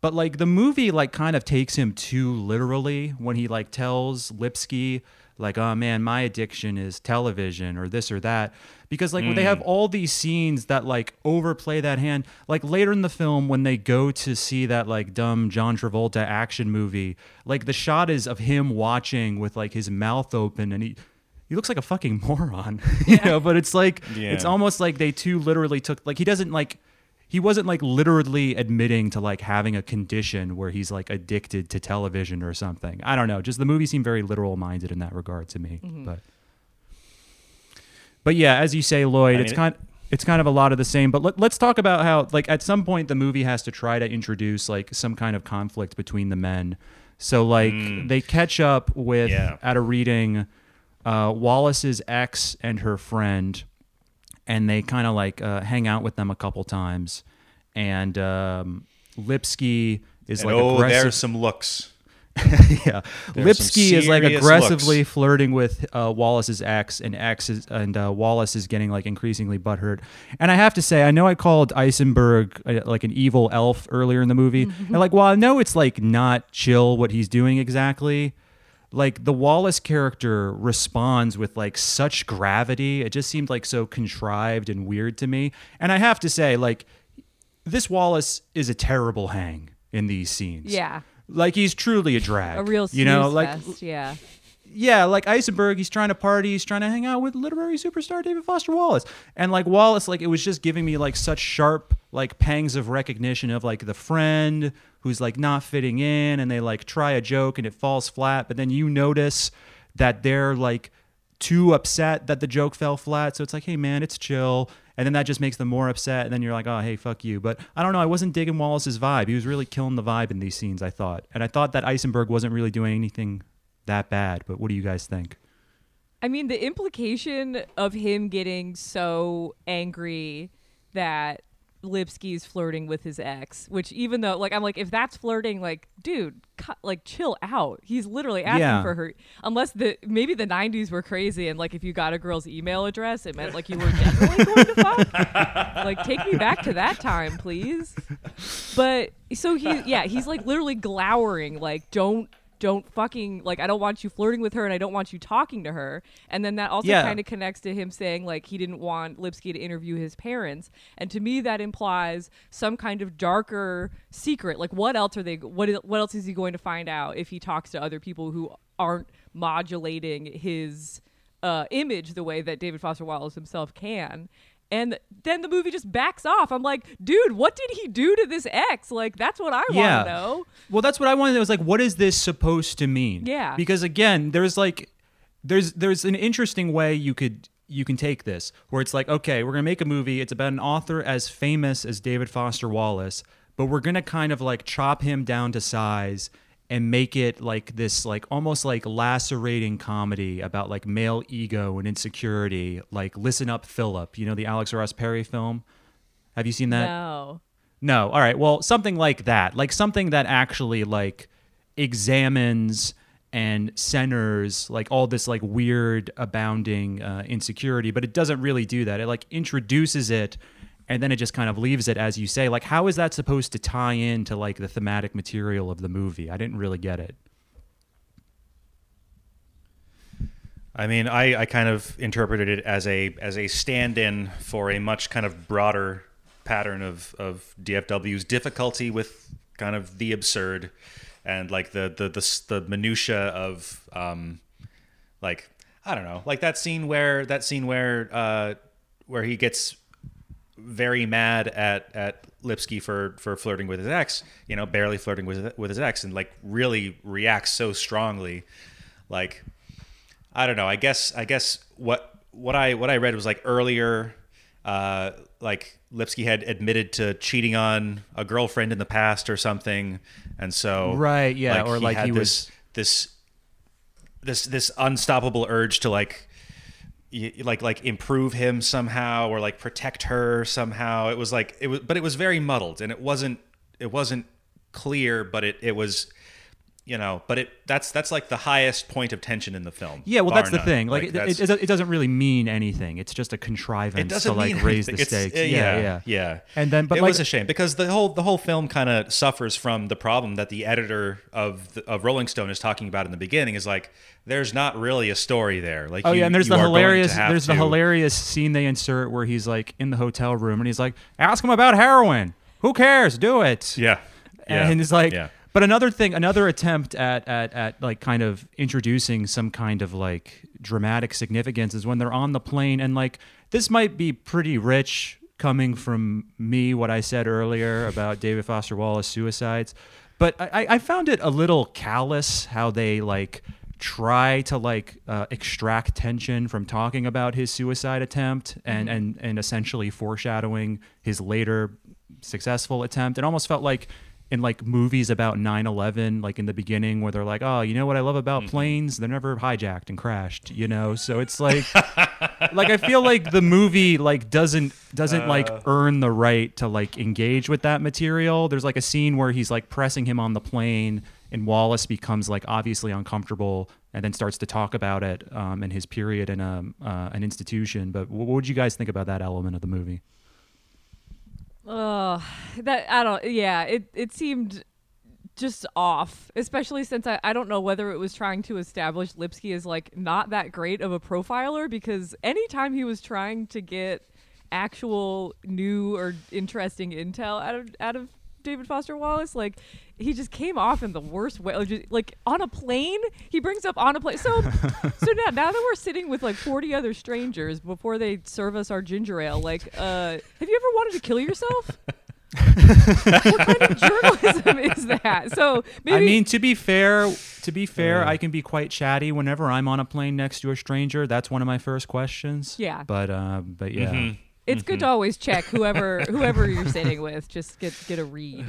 But like the movie like kind of takes him too literally when he like tells Lipsky like, "Oh man, my addiction is television or this or that." Because like when they have mm. all these scenes that like overplay that hand. Like later in the film when they go to see that like dumb John Travolta action movie, like the shot is of him watching with like his mouth open and he he looks like a fucking moron, you know, but it's like it's almost like they too literally took like he doesn't like he wasn't like literally admitting to like having a condition where he's like addicted to television or something. I don't know. Just the movie seemed very literal minded in that regard to me. But but yeah, as you say, Lloyd, I it's mean, kind it's kind of a lot of the same. But let, let's talk about how like at some point the movie has to try to introduce like some kind of conflict between the men So like they catch up with Yeah. at a reading uh, Wallace's ex and her friend, and they kind of like uh, hang out with them a couple times, and um, Lipsky is And like oh, aggressive. there's some looks. yeah, There's Lipsky is like aggressively looks. flirting with uh, Wallace's ex, and ex is, and uh, Wallace is getting like increasingly butthurt. And I have to say, I know I called Eisenberg uh, like an evil elf earlier in the movie, and like while I know it's like not chill what he's doing exactly, like the Wallace character responds with like such gravity. It just seemed like so contrived and weird to me. And I have to say, like this Wallace is a terrible hang in these scenes. Yeah. Like he's truly a drag. A real you know, like fest, yeah. Yeah, like Eisenberg, he's trying to party, he's trying to hang out with literary superstar David Foster Wallace. And like Wallace, like it was just giving me like such sharp like pangs of recognition of like the friend who's like not fitting in and they like try a joke and it falls flat, but then you notice that they're like too upset that the joke fell flat. So it's like, hey man, it's chill. And then that just makes them more upset. And then you're like, oh, hey, fuck you. But I don't know. I wasn't digging Wallace's vibe. He was really killing the vibe in these scenes, I thought. And I thought that Eisenberg wasn't really doing anything that bad. But what do you guys think? I mean, the implication of him getting so angry that Lipsky's flirting with his ex, which even though, like, I'm like, if that's flirting, like, dude, like, chill out. He's literally asking Yeah. for her. Unless the maybe the '90s were crazy, and like, if you got a girl's email address, it meant like you were definitely going to fuck. Like, take me back to that time, please. But so he, yeah, he's like literally glowering, like, don't. Don't fucking like I don't want you flirting with her and I don't want you talking to her. And then that also Yeah. kind of connects to him saying like he didn't want Lipsky to interview his parents. And to me that implies some kind of darker secret. Like what else are they what is, what else is he going to find out if he talks to other people who aren't modulating his uh, image the way that David Foster Wallace himself can. And then the movie just backs off. I'm like, dude, what did he do to this ex? Like, that's what I want to know. Well, that's what I wanted. It was like, what is this supposed to mean? Yeah. Because again, there's like, there's there's an interesting way you could you can take this where it's like, okay, we're gonna make a movie. It's about an author as famous as David Foster Wallace, but we're gonna kind of like chop him down to size and make it like this like almost like lacerating comedy about like male ego and insecurity like listen up philip you know the alex ross perry film have you seen that No. no. All right. Well, something like that. Like something that actually like examines and centers like all this like weird abounding uh, insecurity, but it doesn't really do that. It like introduces it and then it just kind of leaves it as you say. Like how is that supposed to tie into like the thematic material of the movie? I didn't really get it. I mean, I, I kind of interpreted it as a as a stand-in for a much kind of broader pattern of of DFW's difficulty with kind of the absurd and like the the the, the minutia of um like I don't know, like that scene where that scene where uh where he gets very mad at at Lipsky for for flirting with his ex, you know, barely flirting with with his ex, and like really reacts so strongly, like I don't know. I guess I guess what what I what I read was like earlier, uh, like Lipsky had admitted to cheating on a girlfriend in the past or something, and so Right, yeah, or like had he this, this this this unstoppable urge to like like like improve him somehow or like protect her somehow. It was like it was but it was very muddled and it wasn't it wasn't clear but it it was you know but it that's that's like the highest point of tension in the film Yeah, well, that's the thing. Like, it, it, it doesn't really mean anything. It's just a contrivance it to like raise the anything. It's- stakes. uh, yeah, yeah, yeah, yeah. And then, but it like, was a shame because the whole the whole film kind of suffers from the problem that the editor of the, of Rolling Stone is talking about in the beginning. Is like there's not really a story there. Like Oh you- yeah, and there's the to hilarious there's the hilarious scene they insert where he's like in the hotel room and he's like, "Ask him about heroin. Who cares? Do it." Yeah, yeah. And it's like yeah. But another thing, another attempt at at at like kind of introducing some kind of like dramatic significance is when they're on the plane and like this might be pretty rich coming from me what I said earlier about David Foster Wallace suicides, but I, I found it a little callous how they like try to like uh, extract tension from talking about his suicide attempt and and and essentially foreshadowing his later successful attempt. It almost felt like in like movies about 9/11 like in the beginning where they're like, "Oh, you know what I love about Mm-hmm. planes? They're never hijacked and crashed," you know? So it's like like I feel like the movie like doesn't doesn't like Uh. earn the right to like engage with that material. There's like a scene where he's like pressing him on the plane and Wallace becomes like obviously uncomfortable and then starts to talk about it um, and his period in a, uh, an institution. But what would you guys think about that element of the movie? Oh, that I don't. Yeah, it it seemed just off, especially since I, I don't know whether it was trying to establish Lipsky as like not that great of a profiler because anytime he was trying to get actual new or interesting intel out of out of David Foster Wallace, like he just came off in the worst way. Like, just- like on a plane, he brings up on a plane. So, so now now that we're sitting with like forty other strangers before they serve us our ginger ale, like, uh, have you ever wanted to kill yourself? what kind of journalism is that? So maybe I mean, to be fair, to be fair, I can be quite chatty whenever I'm on a plane next to a stranger. That's one of my first questions. Yeah. But uh, but yeah. Mm-hmm. It's good to always check whoever whoever you're sitting with. Just get get a read.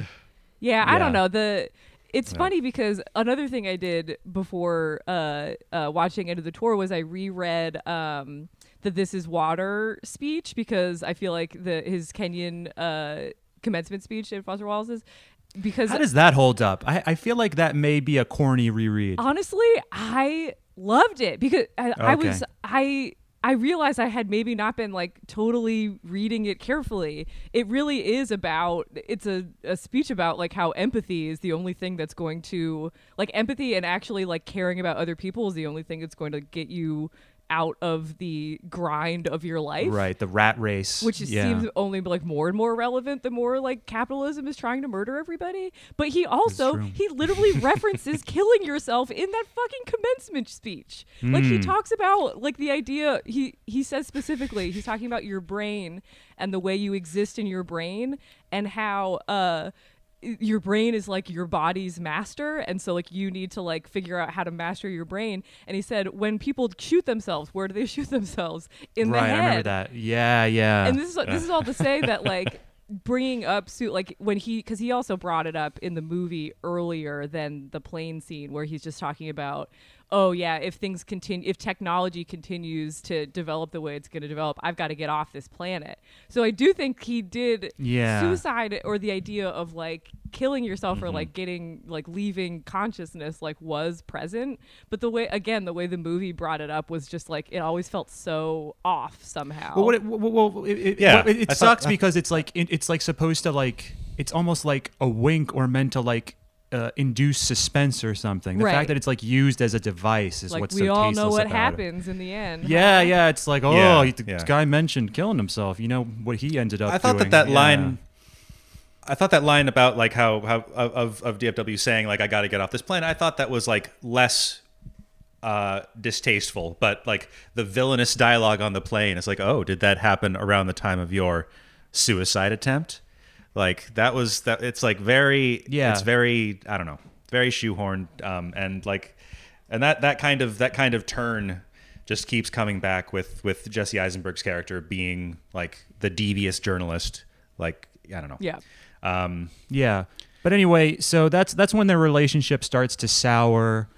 Yeah, I don't know the. It's funny because another thing I did before uh, uh, watching End of the Tour was I reread um, the "This Is Water" speech because I feel like the his Kenyon uh, commencement speech in Foster Wallace's because How does that hold up? I, I feel like that may be a corny reread. honestly i loved it because I, I was i i realized i had maybe not been like totally reading it carefully. It really is about it's a, a speech about like how empathy is the only thing that's going to like empathy and actually like caring about other people is the only thing that's going to get you out of the grind of your life Right, the rat race. which is, yeah. seems only like more and more relevant the more like capitalism is trying to murder everybody. But he also he literally references killing yourself in that fucking commencement speech. Like Hmm. he talks about like the idea he he says specifically he's talking about your brain and the way you exist in your brain and how uh your brain is like your body's master and so like you need to like figure out how to master your brain and he said when people shoot themselves where do they shoot themselves in right, the head I remember that. Yeah, yeah. and this is this is all to say that like bringing up suit like when he because he also brought it up in the movie earlier than the plane scene where he's just talking about oh yeah if things continue if technology continues to develop the way it's going to develop i've got to get off this planet so i do think he did Yeah. suicide or the idea of like killing yourself Mm-hmm. or like getting like leaving consciousness like was present but the way again the way the movie brought it up was just like it always felt so off somehow Well, what it, well, well, it, it, Yeah, well, it, it sucks thought- because it's like it, it's like supposed to like it's almost like a wink or meant to like uh, induce suspense or something. The Right. fact that it's like used as a device is like what's we so all know what about it. happens in the end. Yeah, yeah. It's like, oh, Yeah, he- the yeah. guy mentioned killing himself. You know what he ended up. I thought doing. that that Yeah. line. I thought that line about like how how of of DFW saying like I got to get off this plane. I thought that was like less uh, distasteful, but like the villainous dialogue on the plane is like, oh, did that happen around the time of your suicide attempt? Like that was that. It's like very Yeah. It's very I don't know, very shoehorned, um, and like, and that that kind of that kind of turn just keeps coming back with with Jesse Eisenberg's character being like the devious journalist. Like I don't know. Yeah. Um, Yeah. But anyway, so that's that's when their relationship starts to sour,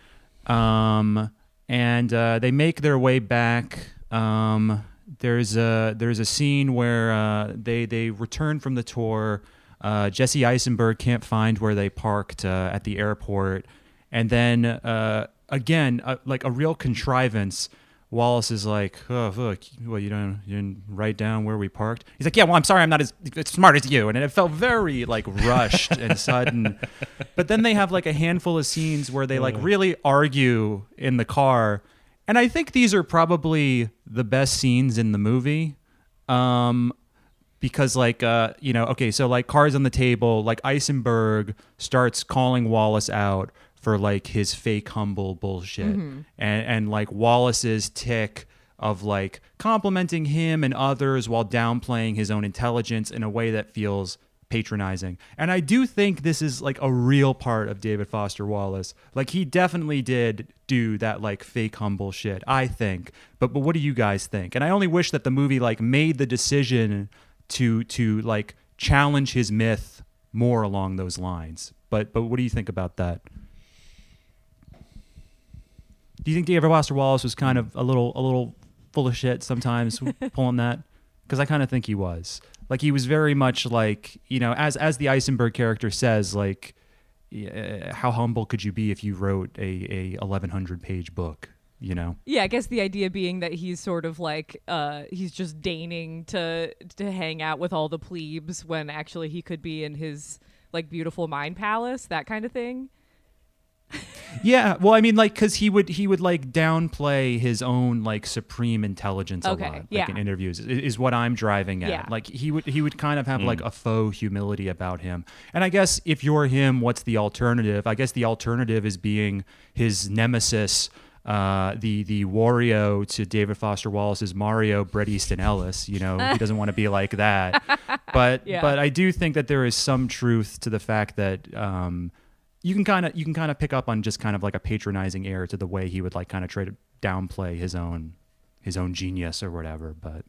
um, and uh, they make their way back. Um, there's a there's a scene where uh, they they return from the tour. Uh, Jesse Eisenberg can't find where they parked uh, at the airport, and then uh, again, uh, like a real contrivance. Wallace is like, "Oh, look, well, you don't, you didn't write down where we parked." He's like, "Yeah, well, I'm sorry, I'm not as, as smart as you," and it felt very like rushed and sudden. But then they have like a handful of scenes where they like really argue in the car, and I think these are probably the best scenes in the movie. Um, because like uh you know okay so like cars on the table like Eisenberg starts calling Wallace out for like his fake humble bullshit and and like Wallace's tic of like complimenting him and others while downplaying his own intelligence in a way that feels patronizing. And I do think this is like a real part of David Foster Wallace. Like he definitely did do that like fake humble shit, I think. But but what do you guys think? And I only wish that the movie like made the decision to to like challenge his myth more along those lines. But but what do you think about that? Do you think David Foster Wallace was kind of a little a little full of shit sometimes pulling that? Because I kind of think he was. Like he was very much like you know, as as the Eisenberg character says, like uh, how humble could you be if you wrote a a eleven hundred page book? You know. Yeah, I guess the idea being that he's sort of like uh he's just deigning to to hang out with all the plebes when actually he could be in his like beautiful mind palace, that kind of thing. Yeah, well, I mean, like, because he would he would like downplay his own like supreme intelligence a lot, like yeah. in interviews, is, is what I'm driving at. Yeah. Like he would he would kind of have like a faux humility about him, and I guess if you're him, what's the alternative? I guess the alternative is being his nemesis. Uh, the the Wario to David Foster Wallace's Mario, Bret Easton Ellis. You know, he doesn't want to be like that. But Yeah. but I do think that there is some truth to the fact that um, you can kind of you can kind of pick up on just kind of like a patronizing air to the way he would like kind of try to downplay his own his own genius or whatever. But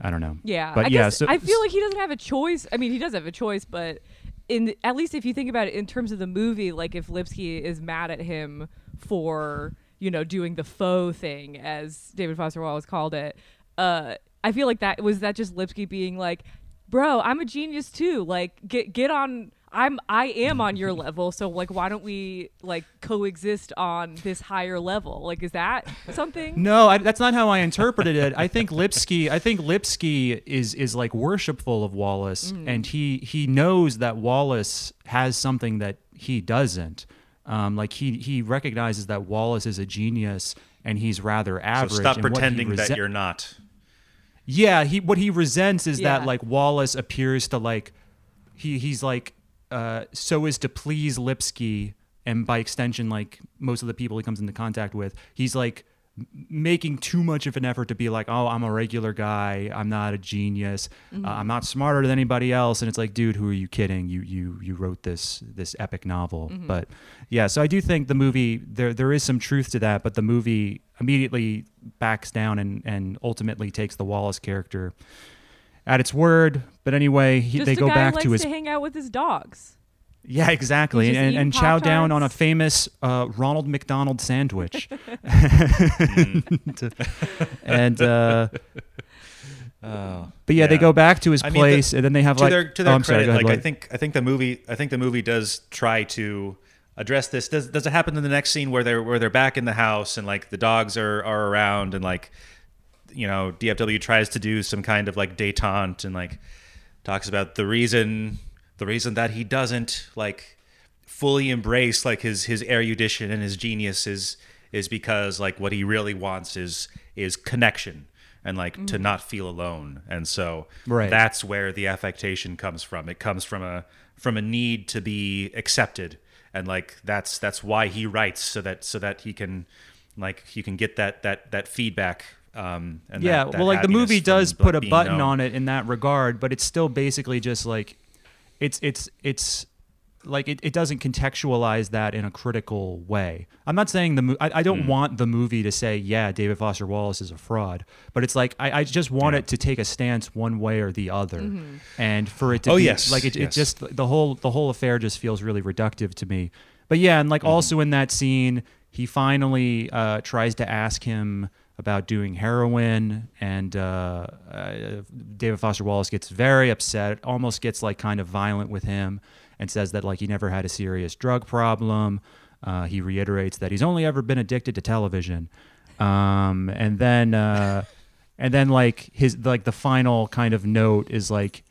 I don't know. Yeah, but I yeah, guess so I feel like he doesn't have a choice. I mean, he does have a choice, but in at least if you think about it in terms of the movie, like if Lipsky is mad at him for you know doing the faux thing, as David Foster Wallace called it, uh, I feel like that was that just Lipsky being like, "Bro, I'm a genius too. Like, get get on." I'm I am on your level, so like why don't we like coexist on this higher level? Like is that something? No, I, that's not how I interpreted it. I think Lipsky, I think Lipsky is is like worshipful of Wallace, Mm. and he he knows that Wallace has something that he doesn't. Um, like he he recognizes that Wallace is a genius, and he's rather So average. stop and what he pretending that you're not. Yeah, he what he resents is Yeah. that like Wallace appears to like he he's like uh so as to please Lipsky and by extension like most of the people he comes into contact with, he's like making too much of an effort to be like, "Oh, I'm a regular guy. I'm not a genius. Uh, I'm not smarter than anybody else." And it's like, "Dude, who are you kidding? You you you wrote this this epic novel." But yeah, so I do think the movie there there is some truth to that, but the movie immediately backs down and and ultimately takes the Wallace character at its word. But anyway, he, Just they a go guy back who likes to his to hang out with his dogs. yeah, exactly, He's and, and, and chow down on a famous uh, Ronald McDonald sandwich, and uh, Oh. but yeah, they go back to his I mean, the- place, and then they have to like their to their oh, I'm sorry, credit, ahead, like I think I think the movie I think the movie does try to address this. Does does it happen in the next scene where they're where they're back in the house and like the dogs are are around and like you know DFW tries to do some kind of like detente and like talks about the reason the reason that he doesn't like fully embrace like his his erudition and his genius is is because like what he really wants is is connection and like to mm-hmm. not feel alone. And so Right. that's where the affectation comes from. It comes from a from a need to be accepted. And like that's that's why he writes so that so that he can like he can get that that that feedback um and yeah that- that well like the happiness movie from, does like, put a button known. on it in that regard but it's still basically just like it's it's it's like it, it doesn't contextualize that in a critical way. I'm not saying the mo- I, I don't want the movie to say yeah david foster wallace is a fraud but it's like i, I just want Yeah. it to take a stance one way or the other. And for it to Oh, be yes, like it, it just the whole the whole affair just feels really reductive to me. But yeah and Mm-hmm. like also in that scene he finally uh, tries to ask him about doing heroin and uh, uh, david foster wallace gets very upset almost gets like kind of violent with him and says that like he never had a serious drug problem uh, he reiterates that he's only ever been addicted to television um, and then uh, and then like his like the final kind of note is like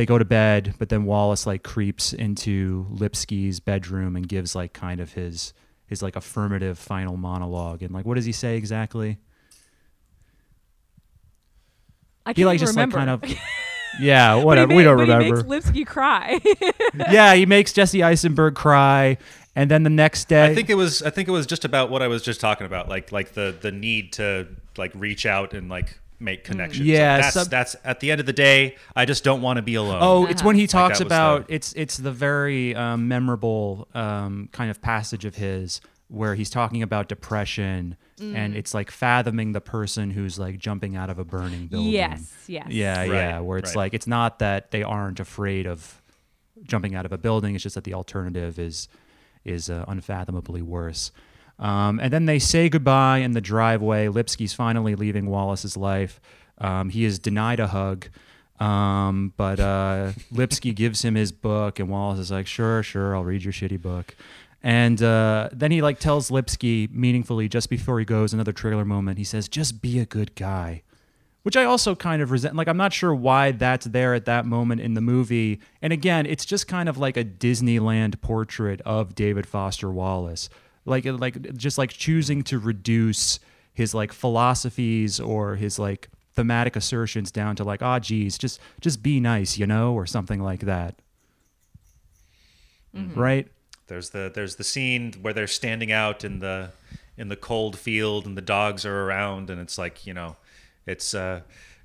they go to bed, but then Wallace like creeps into Lipsky's bedroom and gives like kind of his his like affirmative final monologue. And like, what does he say exactly? I can't He like just remember. like kind of yeah, But he whatever. ma- we don't but remember. He makes Lipsky cry. yeah, he makes Jesse Eisenberg cry, and then the next day, I think it was I think it was just about what I was just talking about, like like the the need to like reach out and like make connections. Like, Yeah, that's some- that's at the end of the day, I just don't want to be alone. Oh, it's when he talks that was about the- it's it's the very um, memorable um, kind of passage of his where he's talking about depression Mm. and it's like fathoming the person who's like jumping out of a burning building. yes, yes. Yeah, Right, yeah. Where it's right. like it's not that they aren't afraid of jumping out of a building. It's just that the alternative is is uh, unfathomably worse. Um, and then they say goodbye in the driveway. Lipsky's finally leaving Wallace's life. Um, he is denied a hug. Um, but uh, Lipsky gives him his book, and Wallace is like, "Sure, sure, I'll read your shitty book." And uh, then he like tells Lipsky meaningfully just before he goes, another trailer moment. He says, "Just be a good guy," which I also kind of resent. Like, I'm not sure why that's there at that moment in the movie. And again, it's just kind of like a Disneyland portrait of David Foster Wallace, like like just like choosing to reduce his like philosophies or his like thematic assertions down to like, ah, oh, geez, just just be nice, you know, or something like that. Right? There's the there's the scene where they're standing out in the in the cold field and the dogs are around and it's like you know it's uh,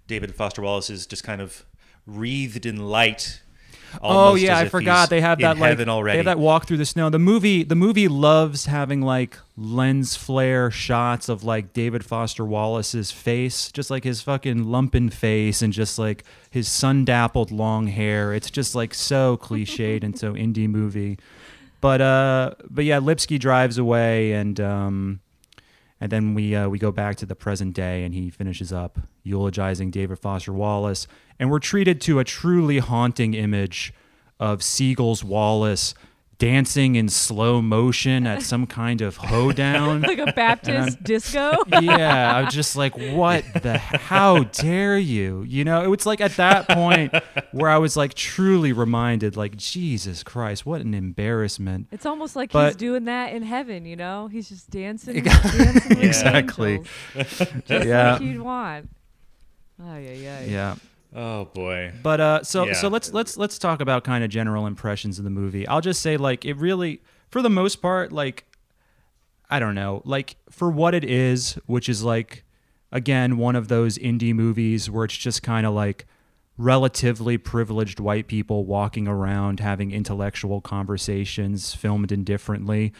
David Foster Wallace is just kind of wreathed in light. Oh yeah, I forgot they have that like already. they have that walk through the snow. The movie the movie loves having like lens flare shots of like David Foster Wallace's face, just like his fucking lumpen face and just like his sun dappled long hair. It's just like so cliched and so indie movie. But uh but yeah, Lipsky drives away and um and then we uh, we go back to the present day, and he finishes up eulogizing David Foster Wallace, and we're treated to a truly haunting image of Segel's Wallace dancing in slow motion at some kind of hoedown. like a Baptist disco. yeah, I'm just like, what the? How dare you? You know, it was like at that point where I was like truly reminded, like Jesus Christ, what an embarrassment. It's almost like he's doing that in heaven, you know? He's just dancing, dancing Exactly. Yeah. like you'd want. Oh yeah, yeah. Yeah. Oh boy. But uh, so Yeah. so let's let's let's talk about kind of general impressions of the movie. I'll just say like it really, for the most part, like I don't know, like for what it is, which is like again one of those indie movies where it's just kind of like relatively privileged white people walking around having intellectual conversations filmed indifferently.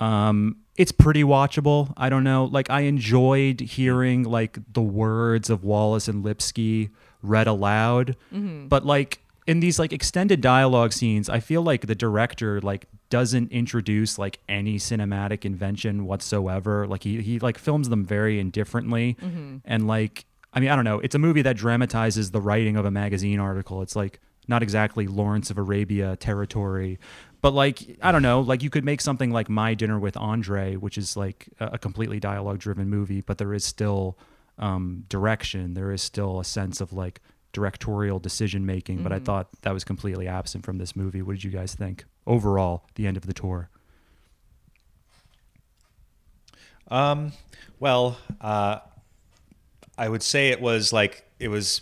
Um, it's pretty watchable. I don't know. Like I enjoyed hearing like the words of Wallace and Lipsky read aloud, mm-hmm. but like in these like extended dialogue scenes, I feel like the director like doesn't introduce like any cinematic invention whatsoever. Like he he like films them very indifferently, mm-hmm. and like I mean I don't know. It's a movie that dramatizes the writing of a magazine article. It's like not exactly Lawrence of Arabia territory, but like I don't know, like you could make something like My Dinner with Andre, which is like a, a completely dialogue driven movie, but there is still um, direction. There is still a sense of like directorial decision making. But I thought that was completely absent from this movie. What did you guys think overall? The end of the tour. Um, well, uh, I would say it was like it was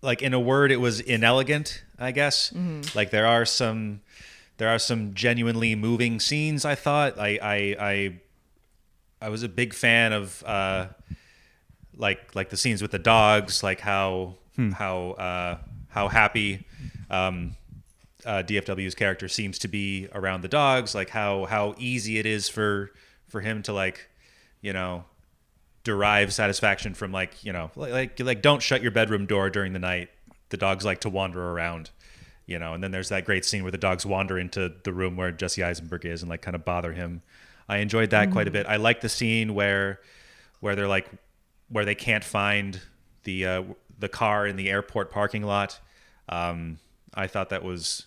like in a word, it was inelegant. I guess like there are some there are some genuinely moving scenes. I thought I I I, I was a big fan of uh, like like the scenes with the dogs, like how how uh, how happy. Um, uh, DFW's character seems to be around the dogs, like how how easy it is for for him to like, you know, derive satisfaction from like you know like like, like don't shut your bedroom door during the night. The dogs like to wander around, you know. And then there's that great scene where the dogs wander into the room where Jesse Eisenberg is and like kind of bother him. I enjoyed that quite a bit. I like the scene where where they're like where they can't find the uh, the car in the airport parking lot. Um, I thought that was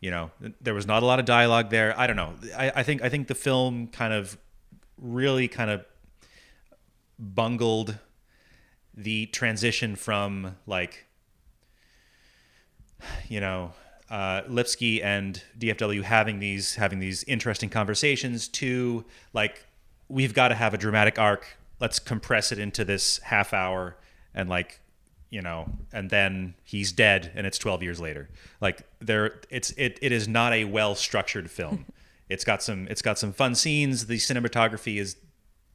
you know there was not a lot of dialogue there i don't know i, I think i think the film kind of really kind of bungled the transition from like you know uh, Lipsky and DFW having these having these interesting conversations to like we've got to have a dramatic arc. Let's compress it into this half hour and like you know and then he's dead and it's 12 years later. Like there it's it, it is not a well structured film. It's got some it's got some fun scenes. The cinematography is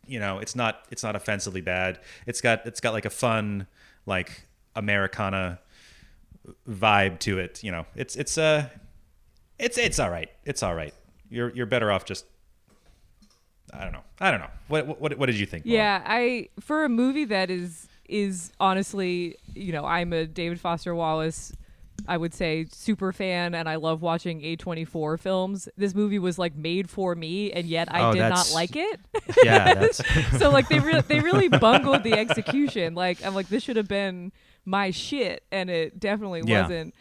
you know it's not it's not offensively bad. It's got it's got like a fun like americana vibe to it you know. It's it's uh it's it's all right. It's all right. You're you're better off just i don't know i don't know what what, what did you think Laura? Yeah, I for a movie that is is honestly, you know, I'm a David Foster Wallace I would say super fan and I love watching A24 films. This movie was like made for me and yet I Oh, did not like it. Yeah, that's so like they really they really bungled the execution. Like I'm like this should have been my shit and it definitely Yeah. wasn't.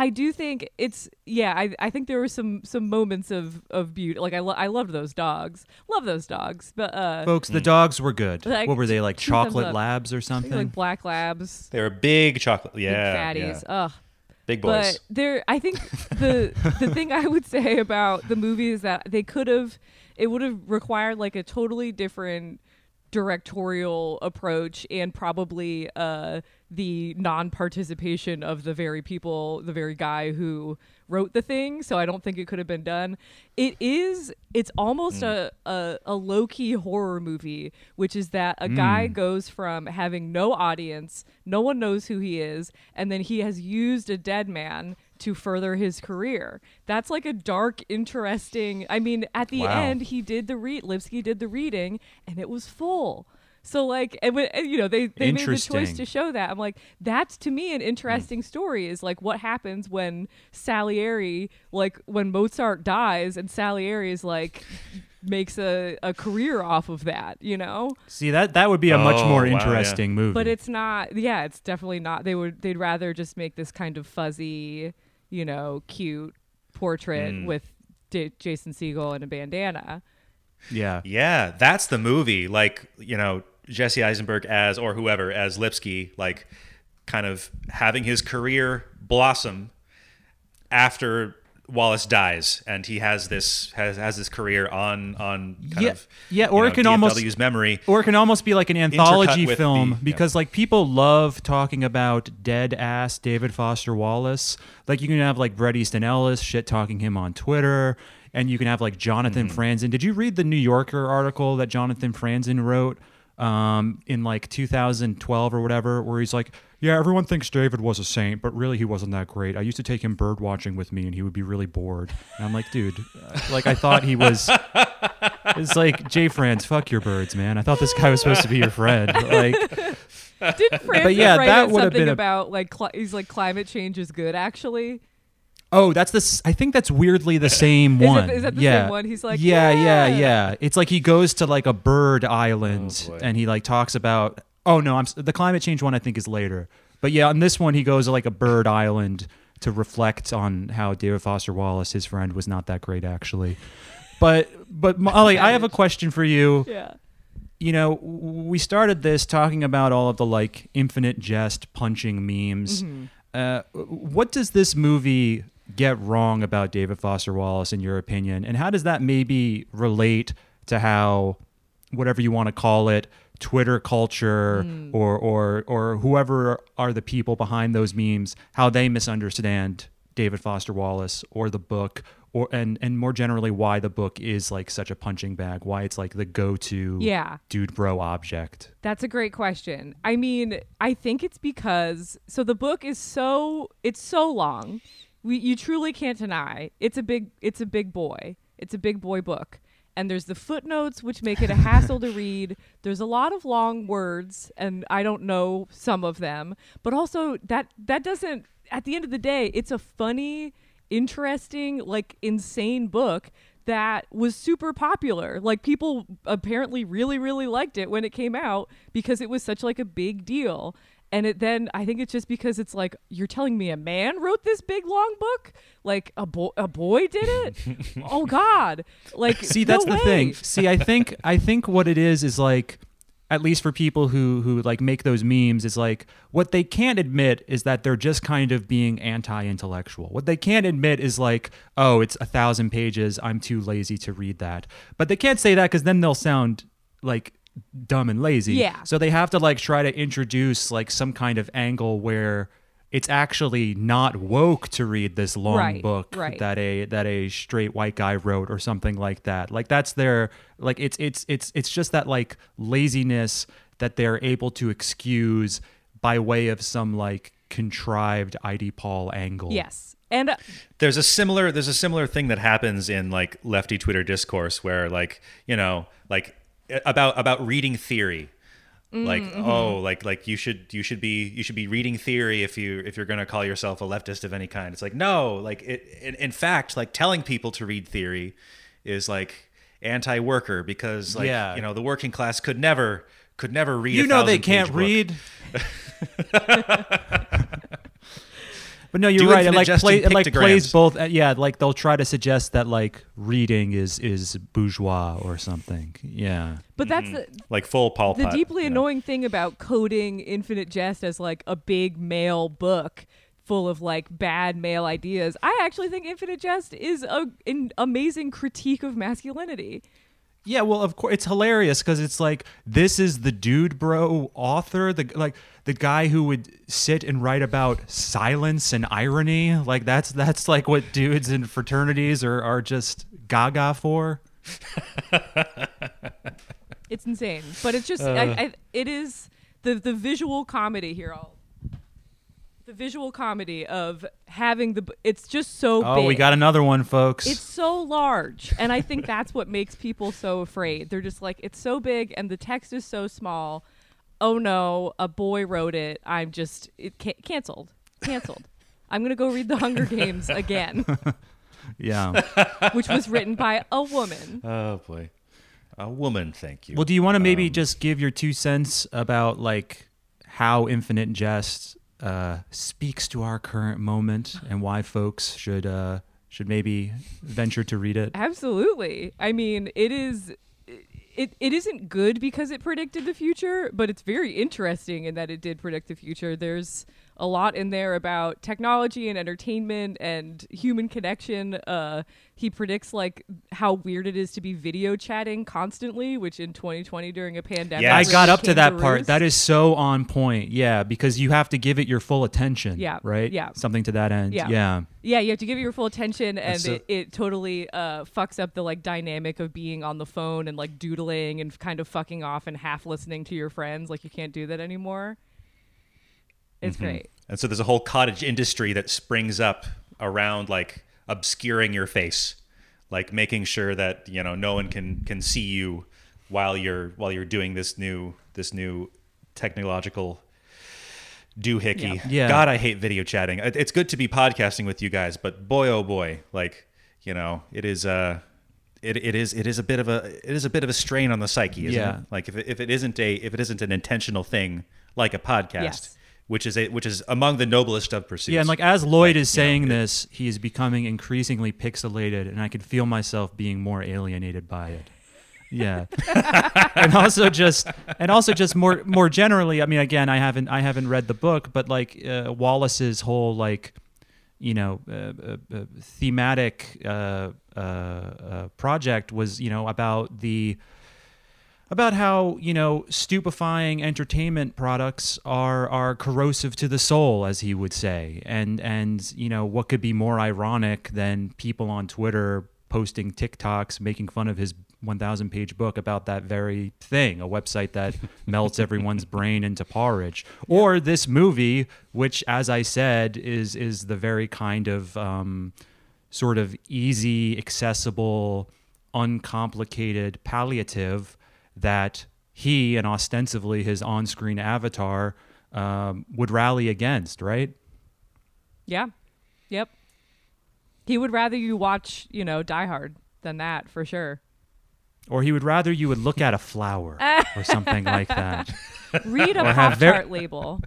I do think it's yeah. I, I think there were some some moments of of beauty. Like I lo- I loved those dogs. Love those dogs. But uh, folks. The dogs were good. Like, what were they like? Chocolate labs or something? like black labs, They were big chocolate. big Yeah, fatties. yeah. Ugh. big boys. But there, I think the the thing I would say about the movie is that they could have, it would have required like a totally different directorial approach and probably uh, the non-participation of the very people, the very guy who wrote the thing. So I don't think it could have been done. It is. It's almost hmm. a, a a low key horror movie, which is that a guy hmm. goes from having no audience, no one knows who he is, and then he has used a dead man to further his career. That's like a dark, interesting. I mean, at the Wow. end, he did the read. Lipsky did the reading, and it was full. So like, and, when- and, you know, they they made the choice to show that. I'm like, that's to me an interesting story. Is like what happens when Salieri, like when Mozart dies, and Salieri is like makes a, a career off of that. You know. See that that would be a much Oh, more wow, yeah. interesting movie. But it's not. Yeah, it's definitely not. They would. They'd rather just make this kind of fuzzy, you know, cute portrait Mm. with J- Jason Segel and a bandana. yeah. Yeah, that's the movie. Like, you know, Jesse Eisenberg as or whoever as Lipsky, like kind of having his career blossom after Wallace dies and he has this has has this career on on kind Yeah, of yeah, or know, it can almost- DFW's memory. Or it can almost be like an anthology film the- yeah. because like people love talking about dead ass David Foster Wallace. Like you can have like Bret Easton Ellis shit talking him on Twitter, and you can have like Jonathan Mm-hmm. Franzen. Did you read the New Yorker article that Jonathan Franzen wrote um, in like 2012 or whatever, where he's like, "Yeah, everyone thinks David was a saint, but really he wasn't that great. I used to take him bird watching with me, and he would be really bored." And I'm like, dude, uh, like I thought he was. It's like Jay Franz, fuck your birds, man. I thought this guy was supposed to be your friend. Like, Didn't Franzen yeah, write that out would have something been a- about like cli- he's like climate change is good actually? Oh, that's this. I think that's weirdly the same one. is that the yeah. same one? He's like, yeah, yeah, "Yeah." yeah. It's like he goes to like a bird island Oh, and he like talks about. Oh no, I'm the climate change one. I think is later. But yeah, on this one, he goes to like a bird island to reflect on how David Foster Wallace, his friend, was not that great actually. But but Molly, I have a question for you. Yeah. you know, we started this talking about all of the like infinite jest punching memes. Uh, what does this movie get wrong about David Foster Wallace, in your opinion? And how does that maybe relate to how, whatever you want to call it, Twitter culture hmm. or, or, or whoever are the people behind those memes, how they misunderstand David Foster Wallace or the book? Or, and, and more generally, why the book is like such a punching bag, why it's like the go to Yeah. dude bro object. That's a great question. I mean, I think it's because so the book is so it's so long. We you truly can't deny. It's a big it's a big boy. It's a big boy book. And there's the footnotes which make it a hassle to read. There's a lot of long words and I don't know some of them, but also that that doesn't at the end of the day, it's a funny, interesting, like insane book that was super popular. Like people apparently really really liked it when it came out because it was such like a big deal. And it then I think it's just because it's like you're telling me a man wrote this big long book? Like a boy a boy did it? oh god. Like See, no that's the way. thing. See, I think I think what it is is like at least for people who who like make those memes is like what they can't admit is that they're just kind of being anti-intellectual. What they can't admit is like, oh, it's a thousand pages. I'm too lazy to read that. But they can't say that because then they'll sound like dumb and lazy. Yeah. So they have to like try to introduce like some kind of angle where it's actually not woke to read this long Right, book right. that a that a straight white guy wrote or something like that. Like that's their like it's it's it's it's just that like laziness that they're able to excuse by way of some like contrived IDpol angle. Yes. And uh, there's a similar there's a similar thing that happens in like lefty Twitter discourse where like you know like about about reading theory. like Mm-hmm. oh like like you should you should be you should be reading theory if you if you're going to call yourself a leftist of any kind it's like no like it in, in fact like telling people to read theory is like anti-worker because like Yeah. you know the working class could never could never read you a know they can't read. but no, you're Do right. It like play, it like plays both. uh, yeah, like they'll try to suggest that like reading is is bourgeois or something. Yeah. But that's the, like full Paul the Pot, deeply you know. annoying thing about coding Infinite Jest as like a big male book full of like bad male ideas. I actually think Infinite Jest is a, an amazing critique of masculinity. Yeah, well, of course, it's hilarious because it's like this is the dude bro author, the like the guy who would sit and write about silence and irony. Like that's that's like what dudes in fraternities are are just gaga for. It's insane, but it's just I, uh. I, it is the the visual comedy here. All the visual comedy of having the it's just so Oh, big. we got another one, folks. It's so large, and I think that's what makes people so afraid. They're just like, it's so big, and the text is so small. Oh no, a boy wrote it. I'm just it ca- canceled, canceled. I'm gonna go read The Hunger Games again, yeah. which was written by a woman. oh boy a woman thank you Well, do you want to maybe Um, just give your two cents about like how Infinite Jest uh, speaks to our current moment and why folks should uh, should maybe venture to read it? Absolutely. I mean, it is. It, it isn't good because it predicted the future, but it's very interesting in that it did predict the future. There's a lot in there about technology and entertainment and human connection. Uh, he predicts like how weird it is to be video chatting constantly, which in 2020 during a pandemic, Yes. I got up to came that part. That is so on point. Yeah, because you have to give it your full attention. Yeah, Right? yeah. Something to that end. Yeah. Yeah. Yeah, you have to give it your full attention, and so- it, it totally uh, fucks up the like dynamic of being on the phone and like doodling and kind of fucking off and half listening to your friends. Like you can't do that anymore. It's Mm-hmm. great. And so there's a whole cottage industry that springs up around like obscuring your face, like making sure that you know no one can can see you while you're while you're doing this new this new technological doohickey. Yeah. Yeah. God, I hate video chatting. It's good to be podcasting with you guys, but boy, oh boy, like you know, it is uh it, it is it is a bit of a it is a bit of a strain on the psyche, isn't Yeah. it? Like if it, if it isn't a if it isn't an intentional thing like a podcast, Yes. Which is a which is among the noblest of pursuits. Yeah, and like as Lloyd is you know, saying this, he is becoming increasingly pixelated, and I could feel myself being more alienated by it. Yeah, and also just and also just more more generally. I mean, again, I haven't I haven't read the book, but like uh, Wallace's whole like you know uh, uh, uh, thematic uh, uh, uh, project was you know about the about how you know stupefying entertainment products are are corrosive to the soul as he would say. And and you know what could be more ironic than people on twitter posting tiktoks making fun of his 1000 page book about that very thing a website that melts everyone's brain into porridge. Or this movie which as i said is is the very kind of um, sort of easy accessible uncomplicated palliative that he and ostensibly his on-screen avatar um, would rally against, right? Yeah. Yep. He would rather you watch, you know, Die Hard than that for sure. Or he would rather you would look at a flower or something like that. Read a Or have pop ver- chart label.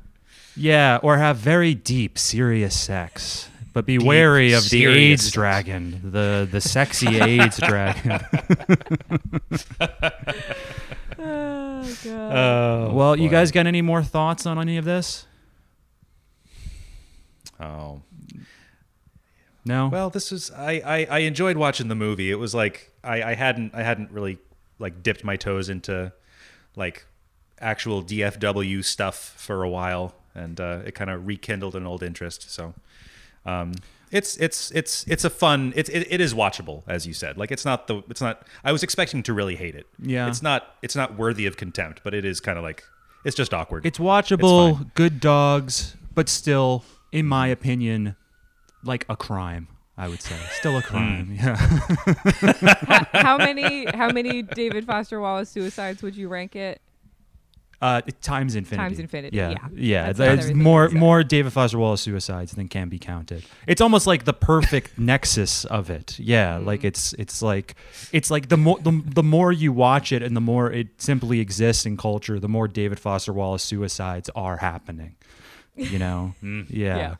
Yeah, or have very deep, serious sex. But be wary of the AIDS sex. dragon, the the sexy AIDS dragon. Oh god. well, you guys got any more thoughts on any of this? Oh. No. Well, this was I, I, I enjoyed watching the movie. It was like I, I hadn't I hadn't really like dipped my toes into like actual DFW stuff for a while, and uh, it kind of rekindled an old interest. So, um, it's it's it's it's a fun. It's it, it is watchable, as you said. Like it's not the it's not. I was expecting to really hate it. Yeah. It's not it's not worthy of contempt, but it is kind of like it's just awkward. It's watchable, fine. good dogs, but still, in my opinion, like a crime. I would say still a hmm. crime. Yeah. how many how many David Foster Wallace suicides would you rank it? Uh, times infinity. Times infinity, Yeah, yeah. yeah. That's everything more more David Foster Wallace suicides than can be counted. It's almost like the perfect nexus of it. Yeah, Mm-hmm. like it's it's like it's like the more the, the more you watch it and the more it simply exists in culture, the more David Foster Wallace suicides are happening. You know, yeah. Yeah.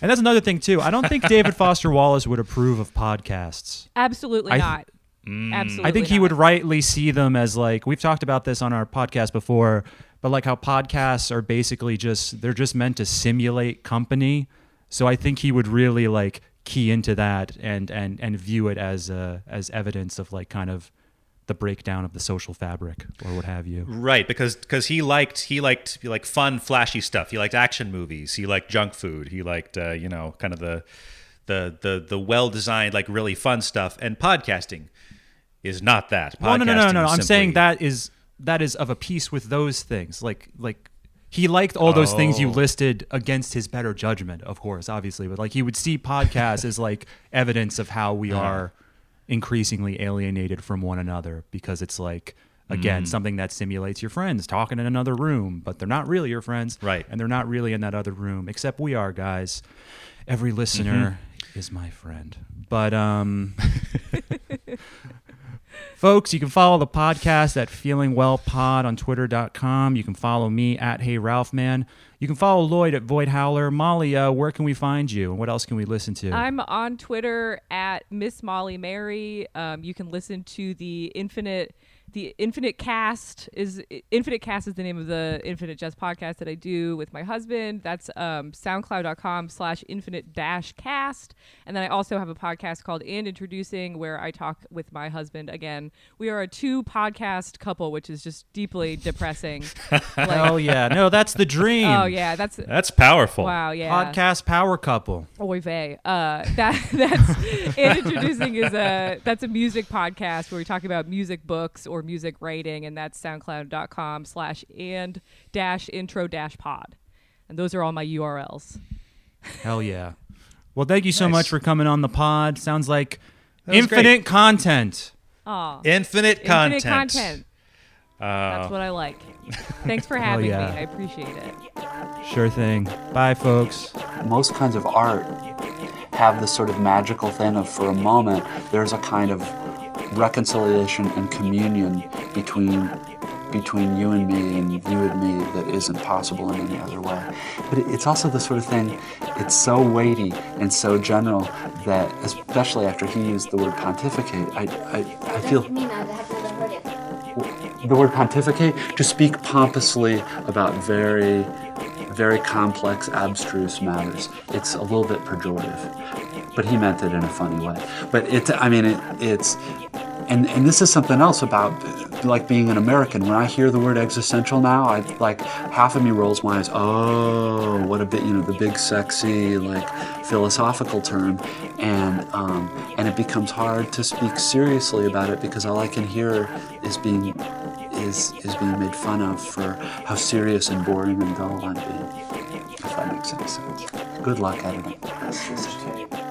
And that's another thing too. I don't think David Foster Wallace would approve of podcasts. Absolutely I- not. Absolutely. I think he not. would rightly see them as like we've talked about this on our podcast before, but like how podcasts are basically just they're just meant to simulate company. So I think he would really like key into that and and and view it as uh, as evidence of like kind of the breakdown of the social fabric or what have you. Right, because because he liked he liked like fun, flashy stuff. He liked action movies. He liked junk food. He liked uh, you know kind of the the the the well designed like really fun stuff. And podcasting is not that. Oh no no no Podcasting no! is I'm saying that is that is of a piece with those things. Like like he liked all those things you Oh. listed against his better judgment, of course, obviously. But like he would see podcasts as like evidence of how we Uh-huh. are increasingly alienated from one another because it's like again Mm. something that simulates your friends talking in another room, but they're not really your friends, Right. And they're not really in that other room, except we are, guys. Every listener Mm-hmm. is my friend, but um. Folks, you can follow the podcast at feelingwellpod on twitter.com. You can follow me at Hey Ralph Man. You can follow Lloyd at Void Howler. Molly, uh, where can we find you? And what else can we listen to? I'm on Twitter at Miss Molly Mary. Um, you can listen to the Infinite. The Infinite Cast is Infinite Cast is the name of the Infinite Jest podcast that I do with my husband. That's um, SoundCloud.com slash Infinite Dash Cast, and then I also have a podcast called And Introducing where I talk with my husband. Again, we are a two podcast couple, which is just deeply depressing. like, oh, yeah. No, that's the dream. oh yeah, that's that's powerful. wow, yeah. Podcast power couple. Oy vey. Uh, that that's and introducing is a that's a music podcast where we talk about music books or music writing, and that's SoundCloud.com slash and dash intro dash pod, and those are all my URLs. Hell yeah. Well, thank you so Nice. much for coming on the pod. Sounds like was infinite content. Aw, Infinite content. infinite content. Uh, That's what I like. Thanks for having yeah. me. I appreciate it. Sure thing. Bye, folks. most kinds of art have this sort of magical thing of for a moment there's a kind of reconciliation and communion between between you and me and you and me that isn't possible in any other way. But it's also the sort of thing it's so weighty and so general that especially after he used the word pontificate i i, I feel the word pontificate to speak pompously about very very complex abstruse matters. It's a little bit pejorative but he meant it in a funny way but it's i mean it, it's and and this is something else about like being an american when i hear the word existential now i like half of me rolls my eyes oh what a bit you know the big sexy like philosophical term and um, and it becomes hard to speak seriously about it because all i can hear is being is is being made fun of for how serious and boring and dull I'm being. If that makes any sense. Good luck editing.